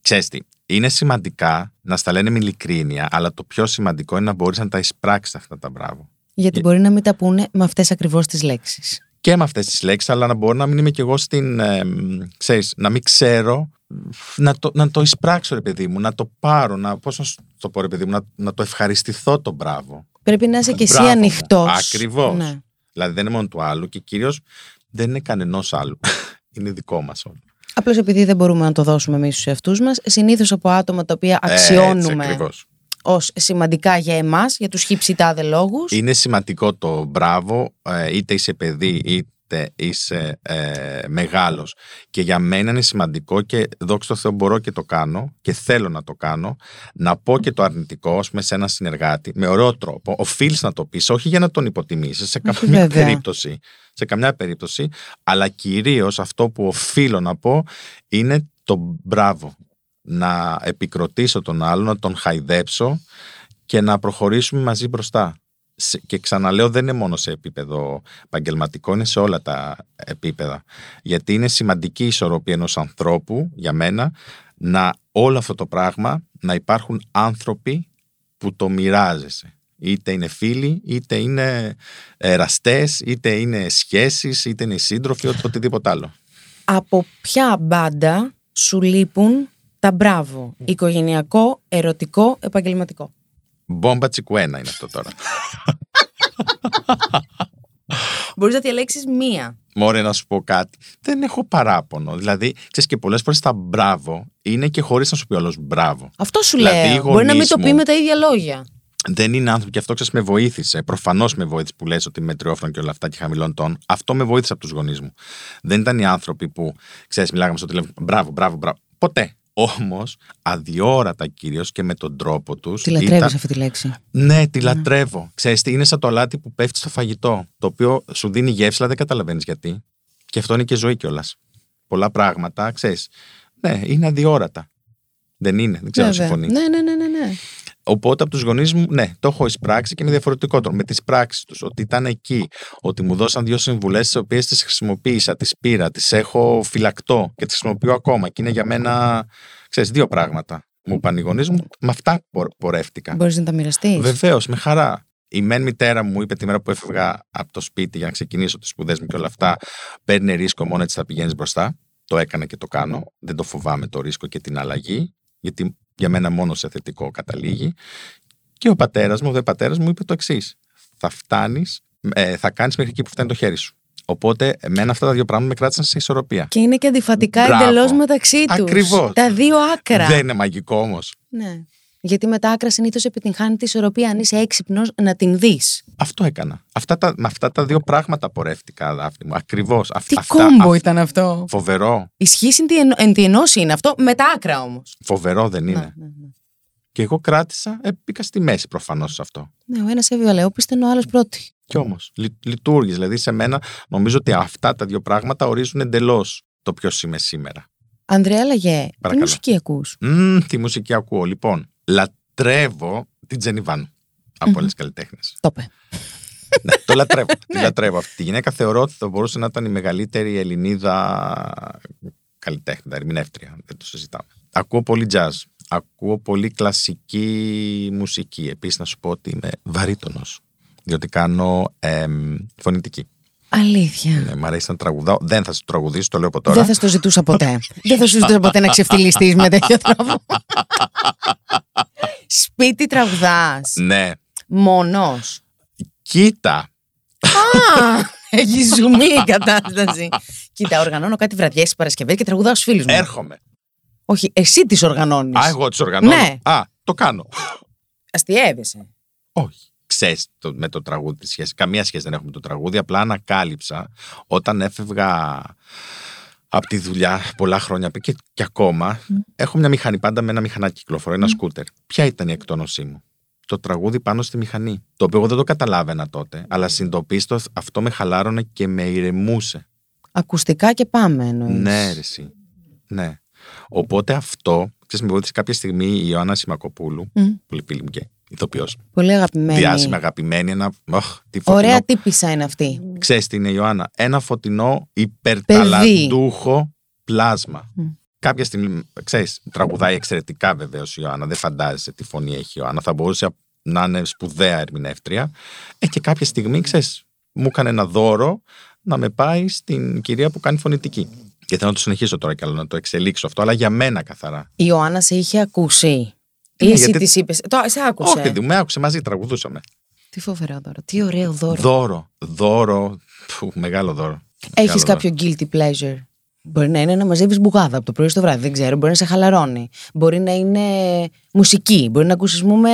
Ξέρεις τι, είναι σημαντικά να στα λένε με ειλικρίνεια, αλλά το πιο σημαντικό είναι να μπορείς να τα εισπράξεις αυτά τα μπράβο.
Γιατί
Ε.
μπορεί να μην τα πούνε με αυτές ακριβώς τις λέξεις.
Και με αυτές τις λέξεις, αλλά να μπορώ να μην είμαι κι εγώ στην. Ε, μ, ξέρεις, να μην ξέρω. Να το, να το εισπράξω, ρε παιδί μου, να το πάρω, να, πώς να σου το πω, ρε παιδί μου, να, να το ευχαριστηθώ το μπράβο.
Πρέπει να είσαι και εσύ
Μπράβο μου.
ανοιχτός.
Ακριβώς.
Ναι.
Δηλαδή δεν είναι μόνο του άλλου και κυρίως δεν είναι κανενός άλλου. είναι δικό μας όλο.
Απλώς επειδή δεν μπορούμε να το δώσουμε εμείς στους εαυτούς μας, συνήθως από άτομα τα οποία αξιώνουμε
Ακριβώς.
Ως σημαντικά για εμάς, για τους χυψητάδε λόγους.
Είναι σημαντικό το μπράβο, ε, είτε είσαι παιδί είτε είσαι ε, μεγάλος. Και για μένα είναι σημαντικό και δόξα τω Θεώ μπορώ και το κάνω και θέλω να το κάνω, να πω και το αρνητικό ας πούμε, σε έναν συνεργάτη με ωραίο τρόπο. Οφείλεις να το πεις, όχι για να τον υποτιμήσεις σε
Όχι,
καμιά
βέβαια.
περίπτωση. Σε καμιά περίπτωση, αλλά κυρίως αυτό που οφείλω να πω είναι το μπράβο. Να επικροτήσω τον άλλο, να τον χαϊδέψω και να προχωρήσουμε μαζί μπροστά. Σε- Και ξαναλέω, δεν είναι μόνο σε επίπεδο επαγγελματικό, είναι σε όλα τα επίπεδα. Γιατί είναι σημαντική η ισορροπία ενός ανθρώπου, για μένα, να όλο αυτό το πράγμα να υπάρχουν άνθρωποι που το μοιράζεσαι. Είτε είναι φίλοι, είτε είναι εραστές, είτε είναι σχέσεις, είτε είναι σύντροφοι, οτι- οτιδήποτε άλλο.
Από ποια μπάντα σου λείπουν τα μπράβο. Οικογενειακό, ερωτικό, επαγγελματικό.
Μπόμπα τσικουένα είναι αυτό τώρα.
Μπορείς να διαλέξεις μία.
Μόρε να σου πω κάτι. Δεν έχω παράπονο. Δηλαδή, ξέρεις και πολλές φορές τα μπράβο είναι και χωρίς να σου πει όλο μπράβο.
Αυτό σου
Δηλαδή, οι
λέω. Μπορεί να μην
γονείς
το πει
μου-
με τα ίδια λόγια.
Δεν είναι άνθρωποι και αυτό ξέρεις με βοήθησε. Προφανώς με βοήθησε που λες ότι είμαι τριόφρον και όλα αυτά και χαμηλών τόν. Αυτό με βοήθησε από τους γονείς μου. Δεν ήταν οι άνθρωποι που, ξέρεις, μιλάγαμε στο τηλέφωνο. Μπράβο, μπράβο, μπράβο. Ποτέ. Όμως, αδιόρατα κυρίως και με τον τρόπο τους.
Τη λατρεύεις αυτή τη λέξη.
Ναι, τη λατρεύω. Ξέρεις τι, είναι σαν το αλάτι που πέφτει στο φαγητό. Το οποίο σου δίνει γεύση, αλλά δεν καταλαβαίνεις γιατί. Και αυτό είναι και ζωή κιόλας. Πολλά πράγματα, ξέρεις. Ναι, είναι αδιόρατα. Δεν είναι, δεν ξέρω αν
Βέβαια.
συμφωνείς.
Ναι, ναι, ναι, ναι, ναι.
Οπότε από τους γονείς μου, ναι, το έχω εισπράξει και με διαφορετικό τρόπο. Με τις πράξεις τους, ότι ήταν εκεί, ότι μου δώσαν δύο συμβουλές, τις οποίες τις χρησιμοποίησα, τις πήρα, τις έχω φυλακτό και τις χρησιμοποιώ ακόμα. Και είναι για μένα, ξέρεις, δύο πράγματα. Μου είπαν οι γονείς μου, με αυτά πορ- πορεύτηκα.
Μπορείς να τα μοιραστείς.
Βεβαίως, με χαρά. Η μεν μητέρα μου είπε τη μέρα που έφευγα από το σπίτι για να ξεκινήσω τις σπουδές μου και όλα αυτά, παίρνει ρίσκο μόνο έτσι θα πηγαίνεις μπροστά. Το έκανα και το κάνω. Δεν το φοβάμαι το ρίσκο και την αλλαγή. γιατί για μένα μόνο σε θετικό καταλήγει. Και ο πατέρας μου, ο δε πατέρας μου, είπε το εξής. Θα φτάνεις, ε, θα κάνεις μέχρι εκεί που φτάνει το χέρι σου. Οπότε, εμένα αυτά τα δύο πράγματα με κράτησαν σε ισορροπία.
Και είναι και αντιφατικά
Μπράβο.
εντελώ μεταξύ τους.
Ακριβώς.
Τα δύο άκρα.
Δεν είναι μαγικό όμως.
Ναι. Γιατί με τα άκρα συνήθως επιτυγχάνει τη ισορροπία. Αν είσαι έξυπνος, να την δεις.
Αυτό έκανα. Αυτά τα, με αυτά τα δύο πράγματα πορεύτηκα, Δάφνη μου. Ακριβώς.
Τι κόμπο ήταν αυτό.
Φοβερό.
Ισχύει εν τη εν- εν τη ενώση είναι αυτό, με τα άκρα όμως.
Φοβερό δεν είναι.
Ναι, ναι, ναι.
Και εγώ κράτησα, ε, μπήκα στη μέση προφανώς σε αυτό.
Ναι, ο ένας έβγαλε όπισθεν, ο άλλος πρώτη.
Κι όμως, λει, λειτουργήσε. Δηλαδή, σε μένα νομίζω ότι αυτά τα δύο πράγματα ορίζουν εντελώς το ποιος είμαι σήμερα.
Ανδρέα Λαγέ, τι
Παρακαλώ.
μουσική ακούς;
Μμμ, τι μουσική ακούω. Λοιπόν, λατρεύω την Τζενιβάν από
Μμμ.
όλες τις καλλιτέχνες.
Το είπε.
ναι, το λατρεύω. τη
Ναι.
λατρεύω. Αυτή τη γυναίκα θεωρώ ότι θα μπορούσε να ήταν η μεγαλύτερη Ελληνίδα καλλιτέχνη, ερμηνεύτρια. Δεν το συζητάμε. Ακούω πολύ jazz. Ακούω πολύ κλασική μουσική. Επίσης, να σου πω ότι είμαι βαρύτονο. Διότι κάνω εμ, φωνητική.
Αλήθεια.
Ναι, μ' αρέσει να τραγουδάω. Δεν θα σου τραγουδήσω, το λέω από τώρα.
Δεν θα στο ζητούσα ποτέ. Δεν θα σου ζητούσα ποτέ να ξεφτυλιστείς με τέτοιο τρόπο. Σπίτι τραγουδάς.
Ναι.
Μόνος.
Κοίτα.
Α, έχει ζουμί η κατάσταση. Κοίτα, οργανώνω κάτι βραδιές τι Παρασκευές και τραγουδάω στους φίλους μου.
Έρχομαι.
Όχι, εσύ τις οργανώνεις.
Α, εγώ τις οργανώνω.
Ναι.
Α, το κάνω.
Αστειεύεσαι.
Όχι. Ξέρεις το, με το τραγούδι τη σχέση. Καμία σχέση δεν έχουμε με το τραγούδι. Απλά ανακάλυψα όταν έφευγα από τη δουλειά πολλά χρόνια πριν και, και ακόμα. Έχω μια μηχανή πάντα με ένα μηχανάκι κυκλοφορώ, ένα σκούτερ. Ποια ήταν η εκτόνωσή μου; Το τραγούδι πάνω στη μηχανή. Το οποίο εγώ δεν το καταλάβαινα τότε, αλλά συνειδητοποίηστο αυτό με χαλάρωνε και με ηρεμούσε.
Ακουστικά και πάμε εννοείς.
Ναι, ρε, εσύ. Ναι. Οπότε αυτό, ξέρεις, με βοήθησε κάποια στιγμή η Ιωάννα Σιμακοπούλου,
Μμ.
πολύ φίλη μου και ηθοποιός,
Πολύ αγαπημένη.
διάσημη, αγαπημένη, ένα. Οχ, τι φωτεινό.
Ωραία τύπησα είναι αυτή.
Ξέρεις τι είναι, Ιωάννα. Ένα φωτεινό υπερταλαντούχο πλάσμα.
Μμ.
Κάποια στιγμή, ξέρεις, τραγουδάει εξαιρετικά βεβαίως η Ιωάννα. Δεν φαντάζεσαι τι φωνή έχει η Ιωάννα. Θα μπορούσε να είναι σπουδαία ερμηνεύτρια. Ε, και κάποια στιγμή, ξέρεις, μου έκανε ένα δώρο να με πάει στην κυρία που κάνει φωνητική. Και θέλω να το συνεχίσω τώρα κι άλλο, να το εξελίξω αυτό, αλλά για μένα καθαρά.
Η Ιωάννας σε είχε ακούσει. Ή
Ναι,
εσύ
γιατί-
τη είπες. Το, σε άκουσε.
Όχι, παιδί μου, με άκουσε μαζί, τραγουδούσαμε.
Τι φοβερό δώρο. Τι ωραίο δώρο.
Δώρο, δώρο, Φου, μεγάλο δώρο.
Έχεις
Μεγάλο
κάποιο guilty pleasure; Μπορεί να είναι να μαζεύεις μπουγάδα από το πρωί στο βράδυ. Δεν ξέρω. Μπορεί να σε χαλαρώνει. Μπορεί να είναι μουσική. Μπορεί να ακούσεις, πούμε,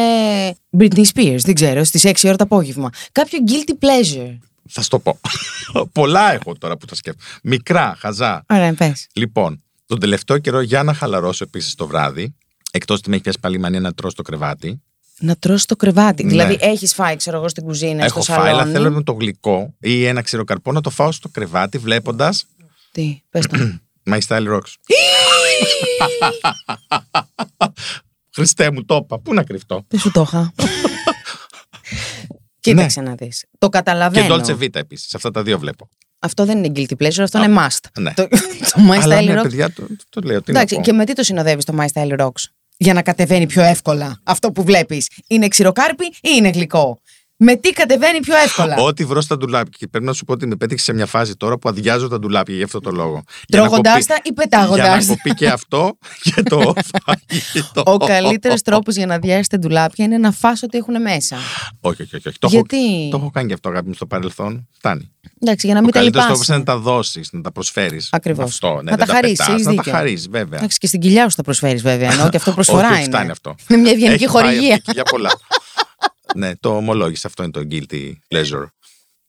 Britney Spears. Δεν ξέρω. Στις 6 ώρα το απόγευμα. Κάποιο guilty pleasure;
Θα σου το πω. Πολλά έχω τώρα που τα σκέφτομαι. Μικρά, χαζά.
Ωραία, πες.
Λοιπόν, τον τελευταίο καιρό για να χαλαρώσω επίσης το βράδυ, εκτός ότι με έχει πιάσει πάλι η μανία να τρώω στο κρεβάτι.
Να τρώσει το κρεβάτι.
Ναι.
Δηλαδή, έχεις φάει, ξέρω εγώ, στην κουζίνα,
έχω
στο
φάει,
σαλόνι;
αλλά θέλω με το γλυκό ή ένα ξηροκαρπό να το φάω στο κρεβάτι βλέποντας
Τι, πες το.
My Style Rocks. Χριστέ μου, το είπα. Πού να κρυφτώ;
Δεν σου το είχα. Κοίταξε να δεις. Το
Και
καταλαβαίνω.
Dolce Vita επίσης. Αυτά τα δύο βλέπω.
Αυτό δεν είναι guilty pleasure, αυτό είναι must.
Ναι.
Το, το My
Αλλά
Style
ναι,
Rocks.
παιδιά, το, το λέω. Τι
Εντάξει,
να πω.
και με τι το συνοδεύεις το My Style Rocks; Για να κατεβαίνει πιο εύκολα. Αυτό που βλέπεις. Είναι ξηροκάρπι ή είναι γλυκό; Με τι κατεβαίνει πιο εύκολα;
Ό,τι βρω στα ντουλάπια. Και πρέπει να σου πω ότι με πέτυχες σε μια φάση τώρα που αδειάζω τα ντουλάπια για αυτό το λόγο. Για να
Τρώγοντάς
κοπεί-
τα ή
Για
πετάγοντά
να
τα.
κοπεί και αυτό και το φαγητό.
Ο καλύτερος τρόπος για να διάσετε ντουλάπια είναι να φας ό,τι έχουν μέσα.
Όχι, όχι, όχι. όχι. Το,
Γιατί;
έχω, το έχω κάνει και αυτό, αγάπη μου, στο παρελθόν. Φτάνει.
Εντάξει, για να
Ο
μην τα
καλύτερος τρόπος
λυπάσαι.
είναι να τα δώσεις, να τα προσφέρεις.
Ακριβώς.
Αυτό, ναι,
Να
δεν
τα χαρίσεις,
πετάς,
έχεις
Να τα
δίκιο.
χαρίσεις, βέβαια.
Εντάξει, και στην κοιλιά σου τα προσφέρεις βέβαια. Ενώ και αυτό προσφορά
όχι,
είναι.
φτάνει αυτό.
Είναι μια ευγενική
Έχει πάει
χορηγία.
αυτή Για πολλά. ναι, το ομολόγησε. Αυτό είναι το guilty pleasure.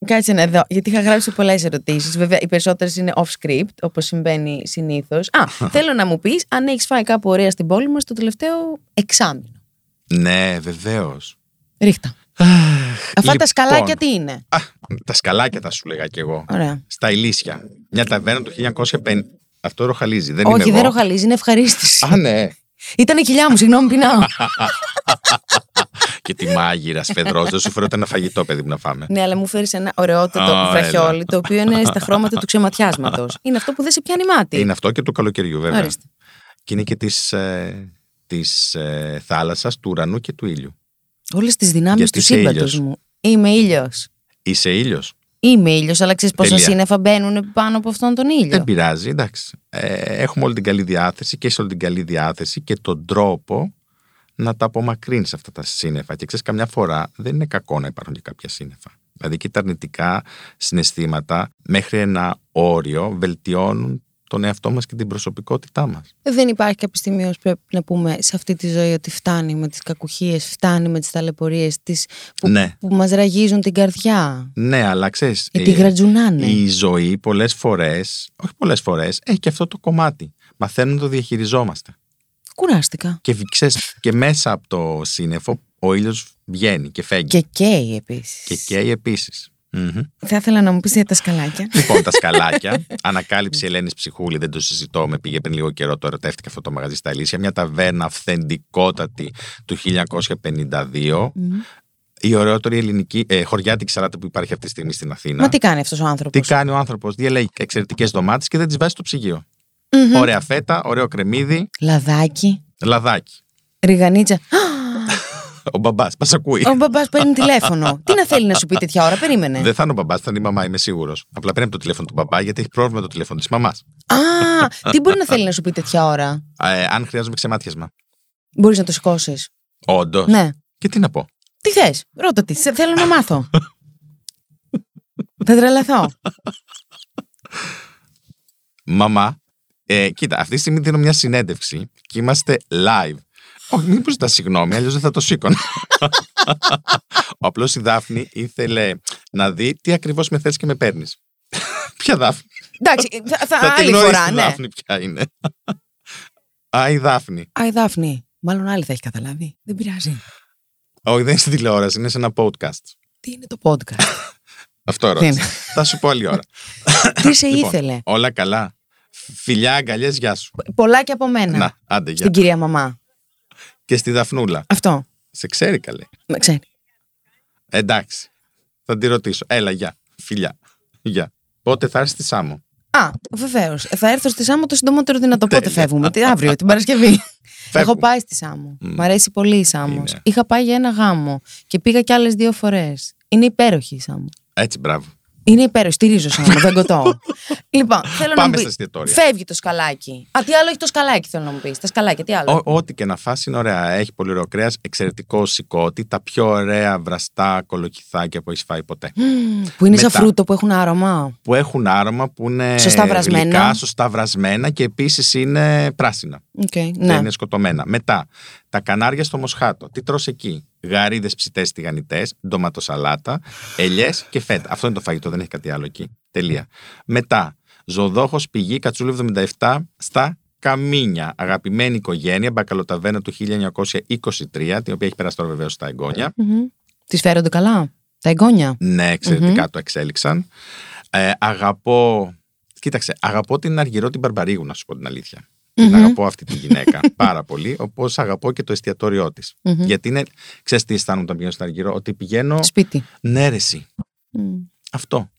Κάτσε να δω, γιατί είχα γράψει πολλές ερωτήσεις. Βέβαια, οι περισσότερες είναι off script, όπως συμβαίνει συνήθως. Α, θέλω να μου πεις αν έχεις φάει κάπου ωραία στην πόλη μας το τελευταίο εξάμεινο.
Ναι, βεβαίως.
Ρίχτα. Αυτά τα σκαλάκια τι είναι;
Λοιπόν. Α, τα σκαλάκια θα σου λέγα κι εγώ.
Ωραία.
Στα Ηλίσια. Μια ταβέρνα του 1950. Αυτό ροχαλίζει. Δεν
Όχι,
είμαι
δεν
εγώ.
ροχαλίζει, είναι ευχαρίστηση.
Α, ναι.
Ήταν η κοιλιά μου, συγγνώμη, πεινάω.
και τη μάγειρας Φεδρό. Δεν σου φέρω ένα φαγητό, παιδί μου, να φάμε.
ναι, αλλά μου φέρεις ένα ωραιότατο
Α,
βραχιόλι,
έλα.
το οποίο είναι στα χρώματα του ξεματιάσματος. είναι αυτό που δεν σε πιάνει μάτι.
Είναι αυτό και του καλοκαιριού, βέβαια.
Ορίστε.
Και είναι και της ε, της, ε, θάλασσας, του ουρανού και του ήλιου.
Όλες τις δυνάμεις
Γιατί
του
είσαι
σύμπαντος
ήλιος.
μου. Είμαι ήλιος.
Είσαι ήλιος.
Είμαι ήλιος, αλλά ξέρεις πόσα
Τελεία.
σύννεφα μπαίνουν πάνω από αυτόν τον ήλιο.
Δεν πειράζει, εντάξει. Ε, έχουμε όλη την καλή διάθεση και έχει όλη την καλή διάθεση και τον τρόπο να τα απομακρύνεις αυτά τα σύννεφα. Και ξέρεις, καμιά φορά δεν είναι κακό να υπάρχουν και κάποια σύννεφα. Δηλαδή και τα αρνητικά συναισθήματα μέχρι ένα όριο βελτιώνουν τον εαυτό μας και την προσωπικότητά μας.
Δεν υπάρχει κάποια στιγμή ως πρέπει να πούμε σε αυτή τη ζωή ότι φτάνει με τις κακουχίες, φτάνει με τις ταλαιπωρίες τις που,
Ναι.
που μας ραγίζουν την καρδιά.
Ναι, αλλά ξέρεις,
Γιατί
ε,
γρατζουνάνε.
η ζωή πολλές φορές, όχι πολλές φορές, έχει και αυτό το κομμάτι. Μαθαίνουμε να το διαχειριζόμαστε.
Κουράστηκα.
Και, ξέρεις, και μέσα από το σύννεφο ο ήλιος βγαίνει και φέγγει.
Και καίει επίσης.
Και καίει επίσης. Μμμ.
Θα ήθελα να μου πεις για τα σκαλάκια.
Λοιπόν, τα σκαλάκια. Ανακάλυψη Ελένης Ψυχούλη, δεν το συζητώ. Με πήγε πριν λίγο καιρό, το ερωτεύτηκε αυτό το μαγαζί στα Ηλίσια. Μια ταβέρνα αυθεντικότατη του 1952.
Μμ.
Η ωραιότερη ελληνική ε, χωριάτικη σαλάτα που υπάρχει αυτή τη στιγμή στην Αθήνα.
Μα τι κάνει αυτός ο
Τι
άνθρωπος.
κάνει ο άνθρωπος, διαλέγει εξαιρετικές ντομάτες και δεν τις βάζει στο ψυγείο.
Μμμ.
Ωραία φέτα, ωραίο κρεμμύδι,
Λαδάκι,
λαδάκι.
ριγανίτσα.
Ο μπαμπάς, μας ακούει.
Ο μπαμπάς παίρνει τηλέφωνο. τι να θέλει να σου πει τέτοια ώρα, περίμενε.
Δεν θα είναι ο μπαμπάς, θα είναι η μαμά, είμαι σίγουρος. Απλά παίρνει από το τηλέφωνο του μπαμπά γιατί έχει πρόβλημα το τηλέφωνο της μαμάς.
Α, τι μπορεί να θέλει να σου πει τέτοια ώρα;
Ε, αν χρειάζομαι ξεμάτιασμα.
Μπορείς να το σηκώσεις.
Όντως.
Ναι.
Και τι να πω.
Τι θες, ρώτα τη. σε- Θέλω να μάθω. Θα τρελαθώ.
Μαμά, ε, κοίτα, αυτή τη στιγμή δίνω μια συνέντευξη και είμαστε live. Όχι, μην μου ζητά συγγνώμη, αλλιώς δεν θα το σήκωνα. Ο απλός η Δάφνη ήθελε να δει τι ακριβώς με θες και με παίρνεις. Ποια Δάφνη;
Εντάξει, θα, θα,
Θα την
άλλη
γνωρίσει
φορά,
τη
ναι.
Δάφνη ποια είναι. Α, η Δάφνη.
Α, η Δάφνη. Μάλλον άλλη θα έχει καταλάβει. Δεν πειράζει.
Όχι, δεν είναι στην τηλεόραση, είναι σε ένα podcast.
Τι είναι το podcast;
Αυτό
Δεν
ρώτησα. Θα σου πω άλλη ώρα.
Τι σε
Λοιπόν,
ήθελε;
Όλα καλά. Φιλιά, αγκαλιές, γεια σου.
Πολλά και από μένα.
Να, άντε, γεια.
Στην κυρία μαμά.
Και στη Δαφνούλα.
Αυτό.
Σε ξέρει καλέ.
Με ξέρει.
Εντάξει. Θα τη ρωτήσω. Έλα, γεια. Φιλιά. Γεια. Πότε θα έρθεις στη Σάμο;
Α, βεβαίως. Θα έρθω στη Σάμο το συντομότερο δυνατό. Πότε
Τέλεια.
φεύγουμε, τι, αύριο, την Παρασκευή. Έχω πάει στη Σάμο.
Μμ.
Μ' αρέσει πολύ η Σάμος.
Είναι.
Είχα πάει για ένα γάμο και πήγα κι άλλες δύο φορές. Είναι υπέροχη η Σάμο.
Έτσι, μπράβο.
Είναι υπέροχη. Στηρίζω Σάμο, δεν κοτώ. λοιπόν, θέλω να
Πάμε
μου
στα
πεις.
εστιατόρια.
Φεύγει το σκαλάκι. Α, τι άλλο έχει το σκαλάκι, θέλω να μου πεις. Τα σκαλάκια, τι άλλο;
Ό- Ό,τι και να φας είναι ωραία. Έχει πολύ ωραίο κρέας, εξαιρετικό σηκώτη, τα πιο ωραία βραστά κολοκυθάκια που έχεις φάει ποτέ.
Μμμ, που είναι σαν
Μετά.
φρούτο που έχουν άρωμα.
Που έχουν άρωμα, που είναι
Σωστά βρασμένα.
γλυκά, σωστά βρασμένα και επίσης είναι πράσινα.
Οκ,
Δεν
ναι.
είναι σκοτωμένα. Μετά, τα Κανάρια στο Μοσχάτο. Τι τρως εκεί; Γαρίδες ψητές τηγανιτές, ντοματοσαλάτα, ελιές και φέτα. Αυτό είναι το φαγητό, δεν έχει κάτι άλλο εκεί. Τελεία. Μετά, Ζωοδόχος Πηγή Κατσούλου 77 στα Καμίνια. Αγαπημένη οικογένεια, μπακαλοταβέρνα του 1923, την οποία έχει περάσει τώρα βεβαίως στα εγγόνια.
Τη φέρονται καλά. Τα εγγόνια;
Ναι, εξαιρετικά το εξέλιξαν. Ε, αγαπώ. Κοίταξε, αγαπώ την Αργυρό την Μπαρμπαρίγου, να σου πω την αλήθεια. Την αγαπώ αυτή τη γυναίκα πάρα πολύ, όπως αγαπώ και το εστιατόριό της.
Μμμ.
Γιατί είναι. Ξέρεις τι αισθάνομαι όταν πηγαίνω στην Αργυρό, ότι πηγαίνω.
Σπίτι.
Ναι, ρε, εσύ.
Μμ.
Αυτό.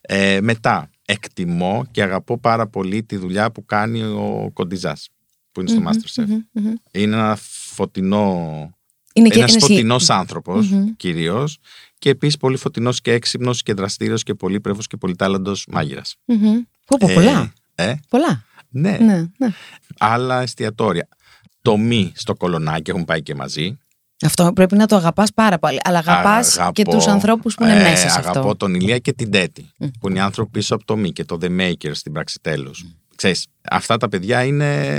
Ε, μετά, εκτιμώ και αγαπώ πάρα πολύ τη δουλειά που κάνει ο Κοντιζάς, που είναι στο Masterchef.
Μμμ, μμμ.
Είναι ένα φωτεινό
Είναι και
ένας
ένας-
φωτεινός άνθρωπος,
Μμμ.
κυρίως. Και επίσης πολύ φωτεινός και έξυπνος και δραστήριος και πολύπρεφο και πολυτάλαντο μάγειρας.
Μμμ. Πω, πω, πολλά.
Ε,
Πολλά.
Ναι.
Ναι, ναι.
Άλλα εστιατόρια. Το μη στο κολονάκι έχουν πάει και μαζί.
Αυτό πρέπει να το αγαπάς πάρα πολύ. Αλλά αγαπάς
Αγαπώ-
και τους ανθρώπους που είναι
ε,
μέσα σε
Αγαπώ
αυτό.
τον Ηλία και την Τέτη,
Μμ.
που είναι οι άνθρωποι πίσω από το μη και το The Maker στην πράξη τέλου. Ξέρεις, αυτά τα παιδιά είναι.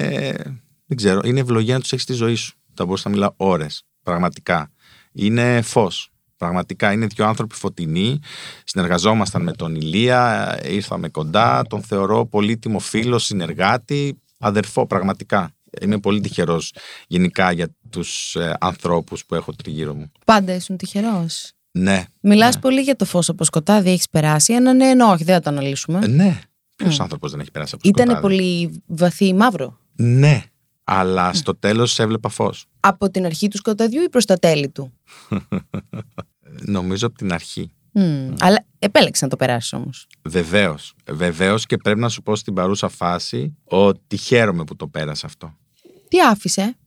Δεν ξέρω, είναι ευλογία να τους έχεις στη ζωή σου. Θα μπορούσα να μιλάω ώρες. Πραγματικά. Είναι φως. Πραγματικά είναι δύο άνθρωποι φωτεινοί. Συνεργαζόμασταν με τον Ηλία, ήρθαμε κοντά. Τον θεωρώ πολύτιμο φίλο, συνεργάτη, αδερφό πραγματικά. Είμαι πολύ τυχερός γενικά για τους ε, ανθρώπους που έχω τριγύρω μου.
Πάντα ήσουν τυχερός;
Ναι.
Μιλάς πολύ για το φως από σκοτάδι, έχεις περάσει. Ένα ναι, ενώ όχι, δεν θα το αναλύσουμε.
Ε, ναι. Ποιος
Μμ.
άνθρωπος δεν έχει περάσει από το
Ήταν
σκοτάδι;
πολύ βαθύ μαύρο;
Ναι. Αλλά στο τέλος έβλεπα φως.
Από την αρχή του σκοταδιού ή προς τα τέλη του;
Νομίζω από την αρχή.
Μμ. Αλλά επέλεξε να το περάσεις όμως.
Βεβαίως. Βεβαίως και πρέπει να σου πω στην παρούσα φάση ότι χαίρομαι που το πέρασα αυτό.
Τι άφησε;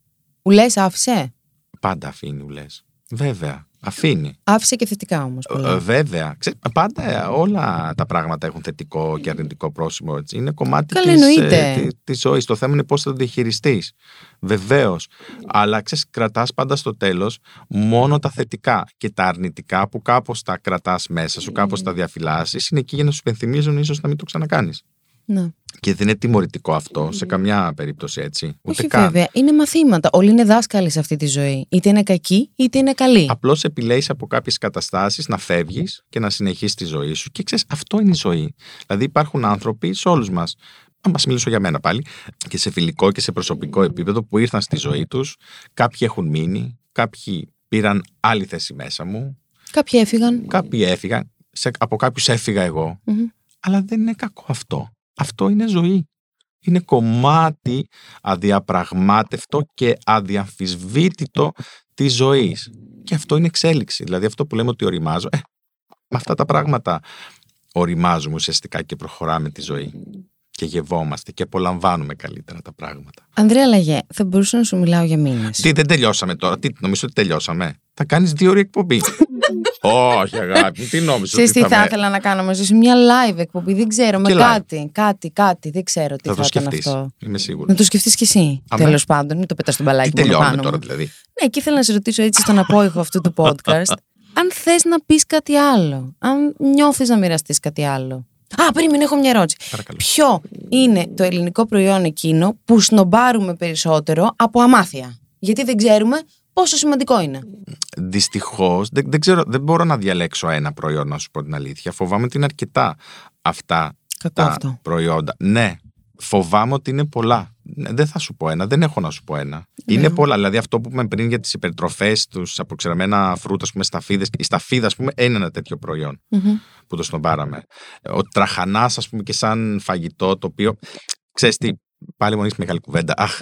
Ουλές άφησε;
Πάντα αφήνει, λε. Βέβαια. Αφήνει.
Άφησε και θετικά όμως.
Ε, βέβαια. Ξέ, πάντα ε, όλα τα πράγματα έχουν θετικό και αρνητικό πρόσημο. Έτσι. Είναι κομμάτι
Καλά,
της,
εννοείται.
της, της ζωής. Το θέμα είναι πώς θα το διαχειριστείς. Βεβαίως. Αλλά ξέρεις, κρατάς πάντα στο τέλος μόνο τα θετικά και τα αρνητικά που κάπως τα κρατάς μέσα σου, κάπως τα διαφυλάσσεις, είναι εκεί για να σου υπενθυμίζουν ίσως να μην το ξανακάνεις.
Ναι.
Και δεν είναι τιμωρητικό αυτό σε καμιά περίπτωση έτσι. Ούτε
Όχι
καν.
βέβαια. Είναι μαθήματα. Όλοι είναι δάσκαλοι σε αυτή τη ζωή. Είτε είναι κακοί, είτε είναι καλοί.
Απλώς επιλέγεις από κάποιες καταστάσεις να φεύγεις και να συνεχίσεις τη ζωή σου. Και ξέρεις, αυτό είναι η ζωή. Δηλαδή, υπάρχουν άνθρωποι σε όλους μας. Να μας μιλήσω για μένα πάλι, και σε φιλικό και σε προσωπικό επίπεδο που ήρθαν στη ζωή τους. Κάποιοι έχουν μείνει, κάποιοι πήραν άλλη θέση μέσα μου,
Κάποιοι έφυγαν.
κάποιοι έφυγαν. Σε, από κάποιους έφυγα εγώ.
Μμμ.
Αλλά δεν είναι κακό αυτό. Αυτό είναι ζωή. Είναι κομμάτι αδιαπραγμάτευτο και αδιαμφισβήτητο της ζωής. Και αυτό είναι εξέλιξη. Δηλαδή αυτό που λέμε ότι οριμάζω, ε, με αυτά τα πράγματα οριμάζουμε ουσιαστικά και προχωράμε τη ζωή. Και γευόμαστε και απολαμβάνουμε καλύτερα τα πράγματα.
Ανδρέα Λαγέ, θα μπορούσα να σου μιλάω για μήνες.
Τι, δεν τελειώσαμε τώρα. Τι, νομίζω ότι τελειώσαμε. Θα κάνεις δύο ώρες εκπομπή. Όχι αγάπη, μου, τι νόμιζες
Ξέρεις
ότι
τι θα
με-
ήθελα να κάνω μαζί σου, μια live εκπομπή. Δεν ξέρω, με
Και live;
κάτι, κάτι, κάτι. Δεν ξέρω τι
Θα
θα,
το
ήταν
σκεφτείς.
αυτό.
Είμαι σίγουρη.
Να το σκεφτείς κι εσύ.
Αμέ.
Τέλος πάντων, μην το πετάς στον
Τι
μπαλάκι μόνο
τελειώνουμε
πάνω.
τώρα
μου.
δηλαδή.
Ναι, και ήθελα να σε ρωτήσω έτσι στον απόϊχο αυτού του podcast. αν θες να πεις κάτι άλλο. Αν νιώθεις να μοιραστείς κάτι άλλο. Α, περίμενε, έχω μια ερώτηση.
Παρακαλώ.
Ποιο είναι το ελληνικό προϊόν εκείνο που σνομπάρουμε περισσότερο από αμάθεια; Γιατί δεν ξέρουμε πόσο σημαντικό είναι.
Δυστυχώς, δεν, δεν, ξέρω, δεν μπορώ να διαλέξω ένα προϊόν, να σου πω την αλήθεια. Φοβάμαι ότι είναι αρκετά αυτά
Κακό
τα
αυτό.
προϊόντα. Ναι, φοβάμαι ότι είναι πολλά. Ναι, δεν θα σου πω ένα, δεν έχω να σου πω ένα. Είναι πολλά. Δηλαδή, αυτό που είπαμε πριν για τις υπερτροφές, τους αποξηραμένα φρούτα, ας πούμε, σταφίδε. Η σταφίδα, ας πούμε, είναι ένα τέτοιο προϊόν
Μμμ.
που το σνομπάραμε. Ο τραχανάς, ας πούμε, και σαν φαγητό, το οποίο. ξέρεις τι, πάλι μου ανοίξει μεγάλη κουβέντα. Αχ,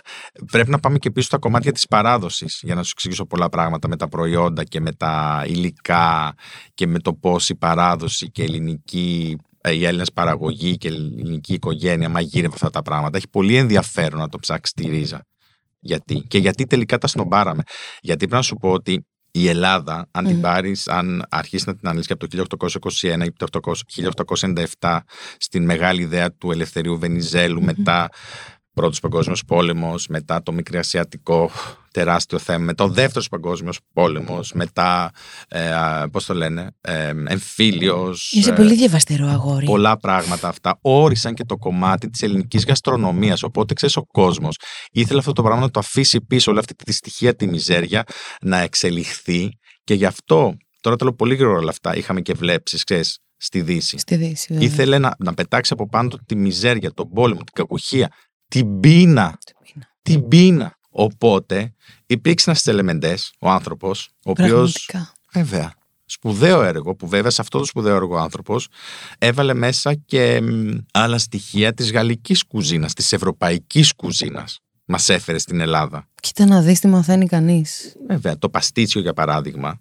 πρέπει να πάμε και πίσω στα κομμάτια της παράδοσης για να σου εξηγήσω πολλά πράγματα με τα προϊόντα και με τα υλικά και με το πώς η παράδοση και η ελληνική. ε, Η Έλληνας παραγωγή και η ελληνική οικογένεια μαγείρευε αυτά τα πράγματα. Έχει πολύ ενδιαφέρον να το ψάξεις τη ρίζα. Γιατί; Και γιατί τελικά τα σνομπάραμε. Γιατί πρέπει να σου πω ότι η Ελλάδα, αν την
Μμμ.
πάρεις, αν αρχίσεις να την αναλύσεις από το 1821 ή το 1897 στην μεγάλη ιδέα του Ελευθερίου Βενιζέλου, μετά Πρώτος Παγκόσμιος Πόλεμος, μετά το Μικρασιατικό τεράστιο θέμα, μετά ο Δεύτερος Παγκόσμιος Πόλεμος, μετά. Ε, Πώς το λένε, ε, εμφύλιος.
Είσαι πολύ διαβαστερό αγόρι.
Πολλά πράγματα αυτά όρισαν και το κομμάτι της ελληνικής γαστρονομίας. Οπότε ξέρεις, ο κόσμος ήθελε αυτό το πράγμα να το αφήσει πίσω, όλη αυτή τη στοιχεία, τη μιζέρια, να εξελιχθεί και γι' αυτό. Τώρα το λέω πολύ γρήγορα όλα αυτά. Είχαμε και βλέψεις, ξέρεις, στη Δύση.
Στη Δύση, βέβαια.
Ήθελε να, να πετάξει από πάνω του τη μιζέρια, τον πόλεμο, την κακουχία, την πείνα. Την πείνα. Οπότε υπήρξε ένας ελεμεντέ, ο άνθρωπος, ο οποίο.
Πραγματικά.
Βέβαια. Σπουδαίο έργο, που βέβαια σε αυτό το σπουδαίο έργο ο άνθρωπος έβαλε μέσα και μ, άλλα στοιχεία της γαλλικής κουζίνας, της ευρωπαϊκής κουζίνας. Μας έφερε στην Ελλάδα.
Κοίτα να δεις τι μαθαίνει κανείς.
Βέβαια, το παστίτσιο για παράδειγμα,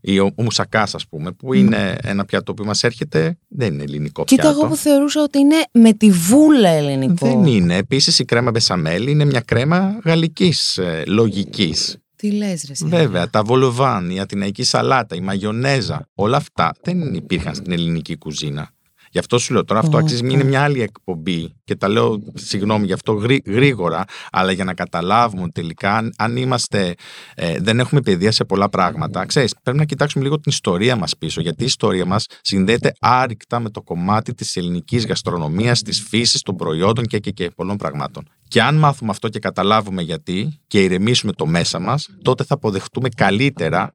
ή ο, ο μουσακάς, ας πούμε, που είναι ένα πιάτο που μας έρχεται, δεν είναι ελληνικό
Κοίτα
πιάτο.
εγώ που θεωρούσα ότι είναι με τη βούλα ελληνικό.
Δεν είναι. Επίσης, η κρέμα μπεσαμέλ είναι μια κρέμα γαλλικής ε, λογικής.
Τι λες ρε εσύ.
Βέβαια, τα βολοβάν, η ατιναϊκή σαλάτα, η μαγιονέζα, όλα αυτά δεν υπήρχαν στην ελληνική κουζίνα. Γι' αυτό σου λέω τώρα, αυτό
Ω,
αξίζει
ω.
είναι μια άλλη εκπομπή και τα λέω, συγγνώμη γι' αυτό γρή- γρήγορα, αλλά για να καταλάβουμε ότι τελικά αν, αν είμαστε, ε, δεν έχουμε παιδεία σε πολλά πράγματα, ξέρεις, πρέπει να κοιτάξουμε λίγο την ιστορία μας πίσω, γιατί η ιστορία μας συνδέεται άρρηκτα με το κομμάτι της ελληνικής γαστρονομίας, της φύσης, των προϊόντων και, και, και πολλών πραγμάτων. Και αν μάθουμε αυτό και καταλάβουμε γιατί και ηρεμήσουμε το μέσα μας, τότε θα αποδεχτούμε καλύτερα.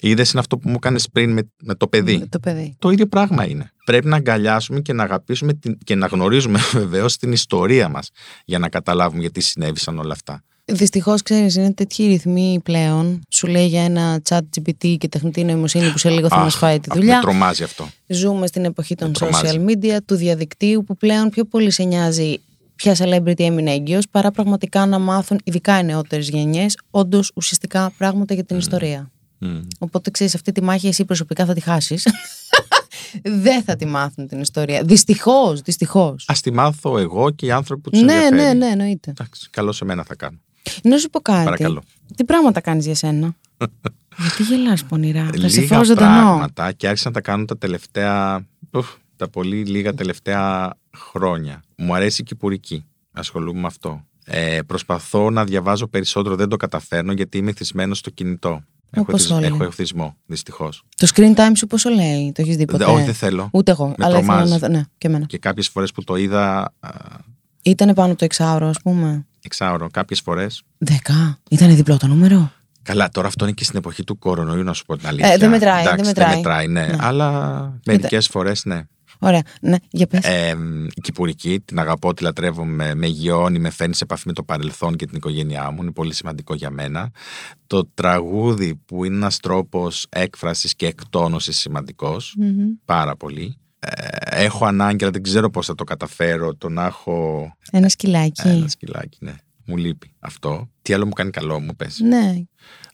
Είδες είναι αυτό που μου έκανες πριν με, με το παιδί;
Με Το παιδί.
Το ίδιο πράγμα είναι. Πρέπει να αγκαλιάσουμε και να αγαπήσουμε την, και να γνωρίζουμε βεβαίως την ιστορία μας για να καταλάβουμε γιατί συνέβησαν όλα αυτά.
Δυστυχώς, ξέρεις, είναι τέτοιοι ρυθμοί πλέον. Σου λέει για ένα chat GPT και τεχνητή νοημοσύνη που σε λίγο θα
Αχ,
μας φάει τη
αχ, Με
δουλειά.
τρομάζει αυτό.
Ζούμε στην εποχή των
Με τρομάζει.
social media, του διαδικτύου, που πλέον πιο πολύ σε νοιάζει ποια celebrity έμεινε έγκυος, παρά πραγματικά να μάθουν, ειδικά οι νεότερες γενιές, όντως ουσιαστικά πράγματα για την ιστορία.
Μμ.
Οπότε ξέρεις, αυτή τη μάχη εσύ προσωπικά θα τη χάσεις. Δεν θα τη μάθουν την ιστορία. Δυστυχώς, δυστυχώς.
Α τη μάθω εγώ και οι άνθρωποι που τους
Ναι,
ενδιαφέρει.
ναι, ναι, εννοείται.
Εντάξει, καλό σε μένα θα κάνω.
Να σου πω κάτι.
Παρακαλώ.
Τι πράγματα κάνεις για σένα; Γιατί γελάς πονηρά; Θα σε
λίγα
φάω ζωντανό.
πράγματα και άρχισα να τα κάνω τα τελευταία. ουφ, τα πολύ λίγα τελευταία χρόνια. Μου αρέσει η κυπουρική. Ασχολούμαι με αυτό. Ε, προσπαθώ να διαβάζω περισσότερο, δεν το καταφέρνω γιατί είμαι θυσμένος στο κινητό. Έχω,
Όπως
εθισ-
όλοι.
έχω εθισμό, δυστυχώς.
Το screen time σου πόσο λέει, το έχεις δει ποτέ;
Όχι, δεν θέλω.
Ούτε εγώ.
Με
αλλά ήθελα
τρομάζει.
να δω. Ναι, και εμένα.
Και κάποιες φορές που το είδα α,
Ήτανε πάνω από το εξάωρο, ας πούμε.
εξάωρο, κάποιες φορές.
Δέκα. Ήτανε διπλό το νούμερο;
Καλά, τώρα αυτό είναι και στην εποχή του κορονοϊού, να σου πω την αλήθεια.
Ε, δεν μετράει, δεν
Εντάξει,
μετράει.
ναι.
Ναι.
Αλλά μερικές φορές ναι.
Ωραία. Ναι, για πες.
Ε, η Κυπουρική, την αγαπώ, τη λατρεύω, με, με γιώνει, με φέρνει σε επαφή με το παρελθόν και την οικογένειά μου. Είναι πολύ σημαντικό για μένα. Το τραγούδι που είναι ένας τρόπος έκφρασης και εκτόνωσης σημαντικός,
Μμμ.
πάρα πολύ. Ε, έχω ανάγκη, αλλά δεν ξέρω πώς θα το καταφέρω, το να έχω
Ένα σκυλάκι.
ένα σκυλάκι, ναι. Μου λείπει αυτό. Τι άλλο μου κάνει καλό, μου πες.
Ναι.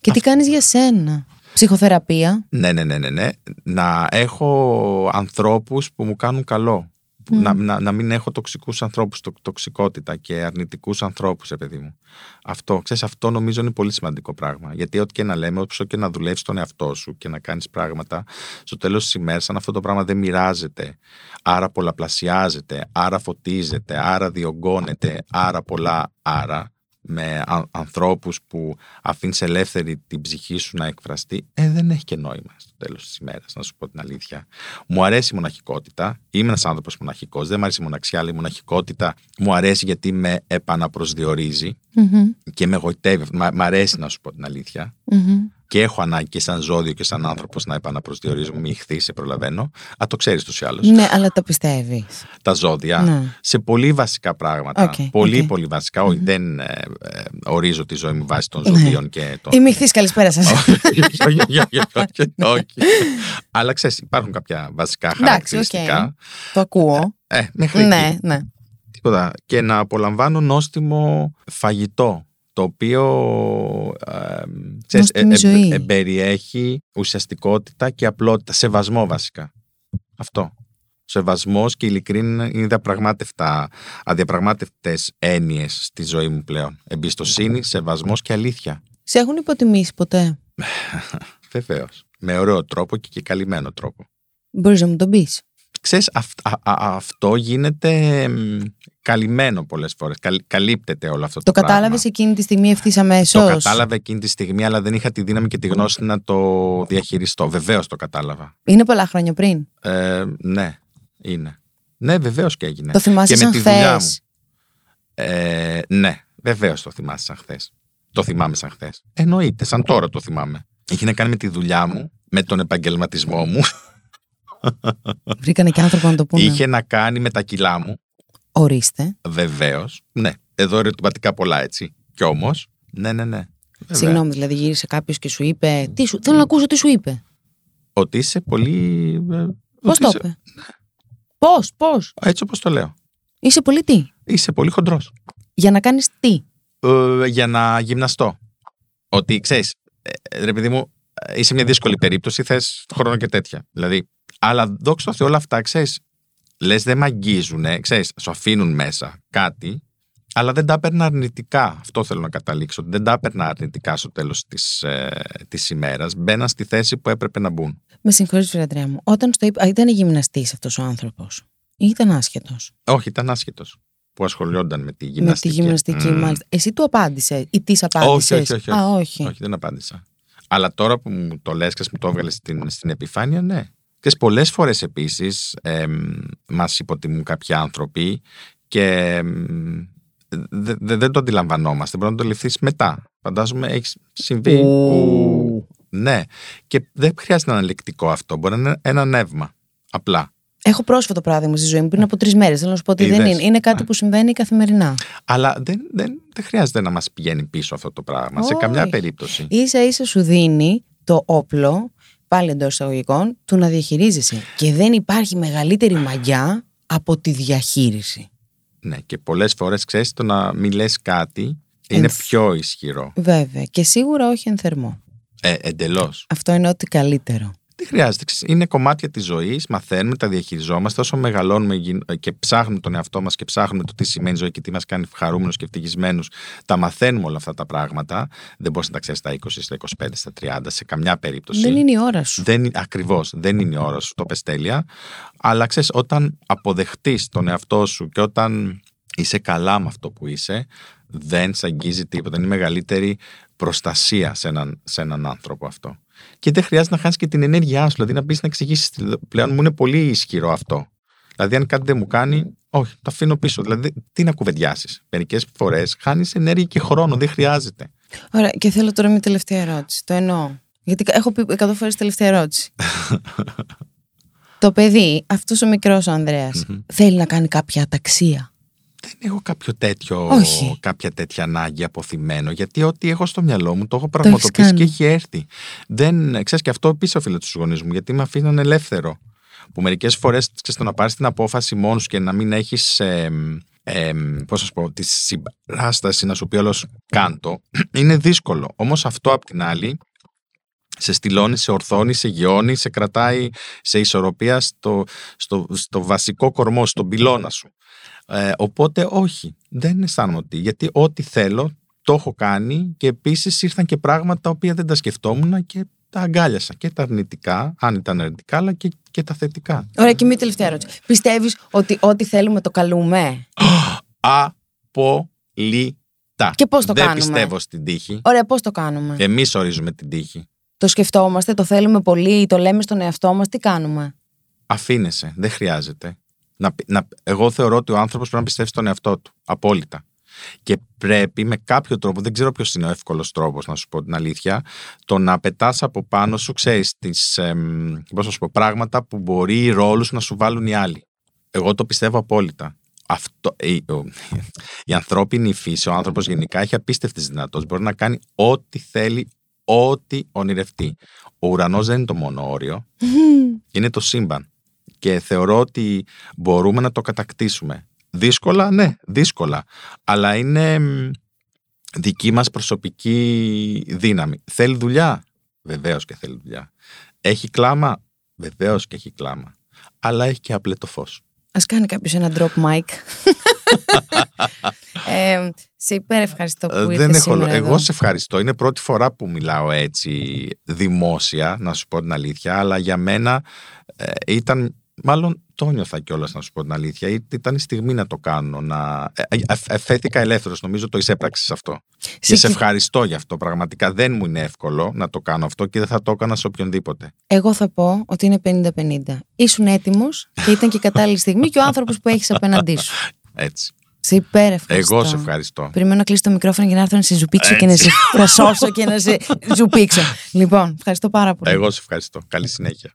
Και τι κάνεις για σένα; Ψυχοθεραπεία.
Ναι, ναι, ναι, ναι, ναι. Να έχω ανθρώπους που μου κάνουν καλό. Που Να, να, να μην έχω τοξικούς ανθρώπους, το, τοξικότητα και αρνητικούς ανθρώπους, ε, παιδί μου. Αυτό, ξέρεις, αυτό νομίζω είναι πολύ σημαντικό πράγμα. Γιατί ό,τι και να λέμε, όσο και να δουλεύεις τον εαυτό σου και να κάνεις πράγματα, στο τέλος της ημέρας, αν αυτό το πράγμα δεν μοιράζεται, άρα πολλαπλασιάζεται, άρα φωτίζεται, άρα διωγγώνεται, άρα πολλά άρα, με α- ανθρώπους που αφήνεις ελεύθερη την ψυχή σου να εκφραστεί, ε, δεν έχει και νόημα στο τέλος της ημέρας, να σου πω την αλήθεια. Μου αρέσει η μοναχικότητα, είμαι ένας άνθρωπος μοναχικός, δεν μου αρέσει η μοναξιά, αλλά η μοναχικότητα μου αρέσει γιατί με επαναπροσδιορίζει
Μμμ.
και με γοητεύει, Μ' μ' αρέσει να σου πω την αλήθεια.
Μμμ.
Και έχω ανάγκη και σαν ζώδιο και σαν άνθρωπος να επαναπροσδιορίζομαι, είμαι Ιχθύς, σε προλαβαίνω. Α, το ξέρεις τους ή άλλως.
Ναι, αλλά το πιστεύεις.
Τα ζώδια
Ναι.
σε πολύ βασικά πράγματα.
Οκ,
πολύ,
οκ.
πολύ βασικά. Όχι, δεν ε, ε, ορίζω τη ζωή μου βάσει των
Ναι.
ζωδίων και των.
Είμαι Ιχθύς καλησπέρα σας.
Όχι, όχι, όχι, όχι, όχι, όχι. Αλλά ξέρεις, υπάρχουν κάποια βασικά
Εντάξει,
χαρακτηριστικά.
οκ. Το ακούω.
Ε, μέχρι
Ναι,
εκεί.
ναι.
Τίποτα. Και να απολαμβάνω νόστιμο φαγητό. Το οποίο ε, ξέρεις,
Νόστιμη ζωή.
εμπεριέχει ουσιαστικότητα και απλότητα. Σεβασμό βασικά. Αυτό. Σεβασμός και ειλικρίνη είναι διαπραγμάτευτα, αδιαπραγμάτευτες έννοιες στη ζωή μου πλέον. Εμπιστοσύνη, σεβασμός και αλήθεια.
Σε έχουν υποτιμήσει ποτέ;
Βεβαίως. Με ωραίο τρόπο και, και καλυμμένο τρόπο.
Μπορείς να μου τον πεις;
Ξέρεις, αυ- α- α- αυτό γίνεται μ, καλυμμένο πολλές φορές. Καλ- καλύπτεται όλο αυτό το,
Το
πράγμα.
κατάλαβες εκείνη τη στιγμή ευθύς αμέσως;
Το κατάλαβα εκείνη τη στιγμή, αλλά δεν είχα τη δύναμη και τη γνώση να το διαχειριστώ. Βεβαίως το κατάλαβα.
Είναι πολλά χρόνια πριν;
Ε, ναι, είναι. Ναι, βεβαίως και έγινε.
Το θυμάσαι
και με
σαν
τη δουλειά μου.
χθες.
Ε, ναι, βεβαίως το θυμάσαι σαν χθες. Το θυμάμαι σαν χθες. Εννοείται, σαν τώρα το θυμάμαι. Έχει να κάνει με τη δουλειά μου, με τον επαγγελματισμό μου.
Βρήκανε και άνθρωπο να το πούνε.
Είχε να κάνει με τα κιλά μου.
Ορίστε.
Βεβαίως. Ναι, εδώ ερωτηματικά πολλά έτσι. Κι όμως. Ναι, ναι, ναι. Βέβαια.
Συγγνώμη, δηλαδή γύρισε κάποιος και σου είπε. Τι σου... Θέλω να ακούσω τι σου είπε.
Ότι είσαι πολύ. ε,
Πώς
ότι
το
είσαι-
είπε; Πώς, πώς;
Έτσι όπως το λέω.
Είσαι πολύ τι;
Είσαι πολύ χοντρός.
Για να κάνεις τι;
Ε, για να γυμναστώ. Ότι ξέρεις, ρε παιδί μου, ε, είσαι μια δύσκολη περίπτωση, θες χρόνο και τέτοια. Δηλαδή, αλλά δόξα τω Θεώ όλα αυτά, ξέρεις, λες δεν με αγγίζουν, ξέρεις, σου αφήνουν μέσα κάτι, αλλά δεν τα έπαιρνα αρνητικά. Αυτό θέλω να καταλήξω. ότι Δεν τα έπαιρνα αρνητικά στο τέλος της ε, της ημέρας. Μπαίναν στη θέση που έπρεπε να μπουν.
Με συγχωρείς, Αντρέα μου. Όταν στο είπα. Α, Ήταν γυμναστής αυτός ο άνθρωπος; Ή ήταν άσχετος;
Όχι, ήταν άσχετος που ασχολιόταν με τη
Με τη
γυμναστική.
γυμναστική,
Μμ.
μάλιστα. Εσύ του απάντησες ή της
Όχι,
απάντησες;
όχι, όχι,
Α,
όχι.
όχι.
Όχι, δεν απάντησα. Αλλά τώρα που μου το λες και μου το έβγαλες στην, στην επιφάνεια, ναι. Και πολλές φορές επίσης εμ, μας υποτιμούν κάποιοι άνθρωποι και εμ, δε- δε- δεν το αντιλαμβανόμαστε. Μπορεί να το ληφθείς μετά. Φαντάζομαι έχεις συμβεί.
Ου.
που- Ναι. Και δεν χρειάζεται να είναι λεκτικό αυτό. Μπορεί να είναι ένα νεύμα. Απλά.
Έχω πρόσφατο παράδειγμα στη ζωή μου πριν από τρεις μέρες. Θέλω να σου πω ότι δεν
Είδες;
είναι. Είναι κάτι που συμβαίνει καθημερινά.
Αλλά δεν, δεν, δεν χρειάζεται να μας πηγαίνει πίσω αυτό το πράγμα. Σε
Όχι.
καμιά περίπτωση.
σα ίσα σου δίνει το όπλο, πάλι εντός εισαγωγικών, του να διαχειρίζεσαι. Και δεν υπάρχει μεγαλύτερη μαγιά από τη διαχείριση.
Ναι, και πολλές φορές ξέρεις το να μην λες κάτι είναι
Ενθ-
πιο ισχυρό.
Βέβαια. Και σίγουρα όχι εν θερμό.
Ε, εντελώς.
Αυτό είναι ό,τι καλύτερο.
Δεν χρειάζεται. Είναι κομμάτια της ζωής, μαθαίνουμε, τα διαχειριζόμαστε. Όσο μεγαλώνουμε και ψάχνουμε τον εαυτό μας και ψάχνουμε το τι σημαίνει ζωή και τι μας κάνει χαρούμενους και ευτυχισμένους, τα μαθαίνουμε όλα αυτά τα πράγματα. Δεν μπορείς να τα ξέρεις στα 20, στα 25, στα 30, σε καμιά περίπτωση.
Δεν είναι η ώρα σου.
Ακριβώς. Δεν είναι η ώρα σου. Το πες τέλεια. Αλλά ξέρεις, όταν αποδεχτείς τον εαυτό σου και όταν είσαι καλά με αυτό που είσαι, δεν σε αγγίζει τίποτα. Είναι η μεγαλύτερη προστασία σε έναν, σε έναν άνθρωπο αυτό. Και δεν χρειάζεται να χάσει και την ενέργειά σου. Δηλαδή να μπεις να εξηγήσεις. Πλέον μου είναι πολύ ισχυρό αυτό. Δηλαδή, αν κάτι δεν μου κάνει, όχι, το αφήνω πίσω. Δηλαδή, τι να κουβεντιάσεις. Μερικές φορές χάνεις ενέργεια και χρόνο. Δεν χρειάζεται.
Ωραία, και θέλω τώρα μια τελευταία ερώτηση. Το εννοώ. Γιατί έχω πει εκατό φορές τελευταία ερώτηση. το παιδί, αυτός ο μικρός ο ανδρεας θέλει να κάνει κάποια αταξία
δεν έχω κάποιο τέτοιο, κάποια τέτοια ανάγκη αποθυμένο, γιατί ό,τι έχω στο μυαλό μου το έχω πραγματοποιήσει και έχει έρθει. Δεν, ξέρεις, και αυτό επίση οφείλω του γονείς μου, γιατί με αφήναν ελεύθερο. Που μερικές φορές το να πάρεις την απόφαση μόνος και να μην έχεις. Ε, ε, πώς σας πω, τη συμπαράσταση να σου πει όλος κάντο, είναι δύσκολο. Όμως αυτό απ' την άλλη σε στυλώνει, σε ορθώνει, σε γιώνει, σε κρατάει σε ισορροπία στο, στο, στο βασικό κορμό, στον πυλώνα σου. Ε, οπότε όχι, δεν αισθάνομαι ότι. Γιατί ό,τι θέλω το έχω κάνει και επίσης ήρθαν και πράγματα τα οποία δεν τα σκεφτόμουν και τα αγκάλιασα. Και τα αρνητικά, αν ήταν αρνητικά, αλλά και, και τα θετικά.
Ωραία, και μία τελευταία ερώτηση. Πιστεύεις ότι ό,τι θέλουμε το καλούμε;
Απολύτα.
Και πώς το
δεν
κάνουμε;
Δεν πιστεύω στην τύχη.
Ωραία, πώς το κάνουμε;
Εμείς ορίζουμε την τύχη.
Το σκεφτόμαστε, το θέλουμε πολύ, το λέμε στον εαυτό μας, τι κάνουμε;
Αφήνεσαι, δεν χρειάζεται. Να, να, εγώ θεωρώ ότι ο άνθρωπος πρέπει να πιστεύει στον εαυτό του. Απόλυτα. Και πρέπει με κάποιο τρόπο, δεν ξέρω ποιος είναι ο εύκολος τρόπος, να σου πω την αλήθεια, το να πετάς από πάνω σου, ξέρεις, πώς να σου πω, πράγματα που μπορεί οι ρόλους να σου βάλουν οι άλλοι. Εγώ το πιστεύω απόλυτα. Αυτό, η, η ανθρώπινη φύση, ο άνθρωπος γενικά έχει απίστευτες δυνατότητες. Μπορεί να κάνει ό,τι θέλει, ό,τι ονειρευτεί. Ο ουρανός δεν είναι το μόνο όριο, είναι το σύμπαν και θεωρώ ότι μπορούμε να το κατακτήσουμε. Δύσκολα, ναι, δύσκολα. Αλλά είναι δική μας προσωπική δύναμη. Θέλει δουλειά, βεβαίως και θέλει δουλειά. Έχει κλάμα, βεβαίως και έχει κλάμα. Αλλά έχει και απλέ το φως.
Ας κάνει κάποιος ένα drop mic. ε, σε υπέρ ευχαριστώ που ήρθες Δεν έχω,
Εγώ σε ευχαριστώ. Είναι πρώτη φορά που μιλάω έτσι δημόσια, να σου πω την αλήθεια. Αλλά για μένα ε, ήταν Μάλλον το νιώθα κιόλας, να σου πω την αλήθεια. Ήταν η στιγμή να το κάνω. Να... Εφέθηκα ελεύθερος. Νομίζω το εισέπραξες αυτό. Και σε ευχαριστώ γι' αυτό. Πραγματικά δεν μου είναι εύκολο να το κάνω αυτό και δεν θα το έκανα σε οποιονδήποτε.
Εγώ θα πω ότι είναι 50-50. Ήσουν έτοιμος και ήταν και η κατάλληλη στιγμή και ο άνθρωπος που έχεις απέναντί σου.
Έτσι.
Σε υπέρ ευχαριστώ.
Εγώ σε ευχαριστώ.
Περιμένω να κλείσει το μικρόφωνο και να έρθω να σε ζουπίξω και να σε προσώσω και να σε ζουπίξω. Λοιπόν, ευχαριστώ πάρα πολύ.
Εγώ σε ευχαριστώ. Καλή συνέχεια.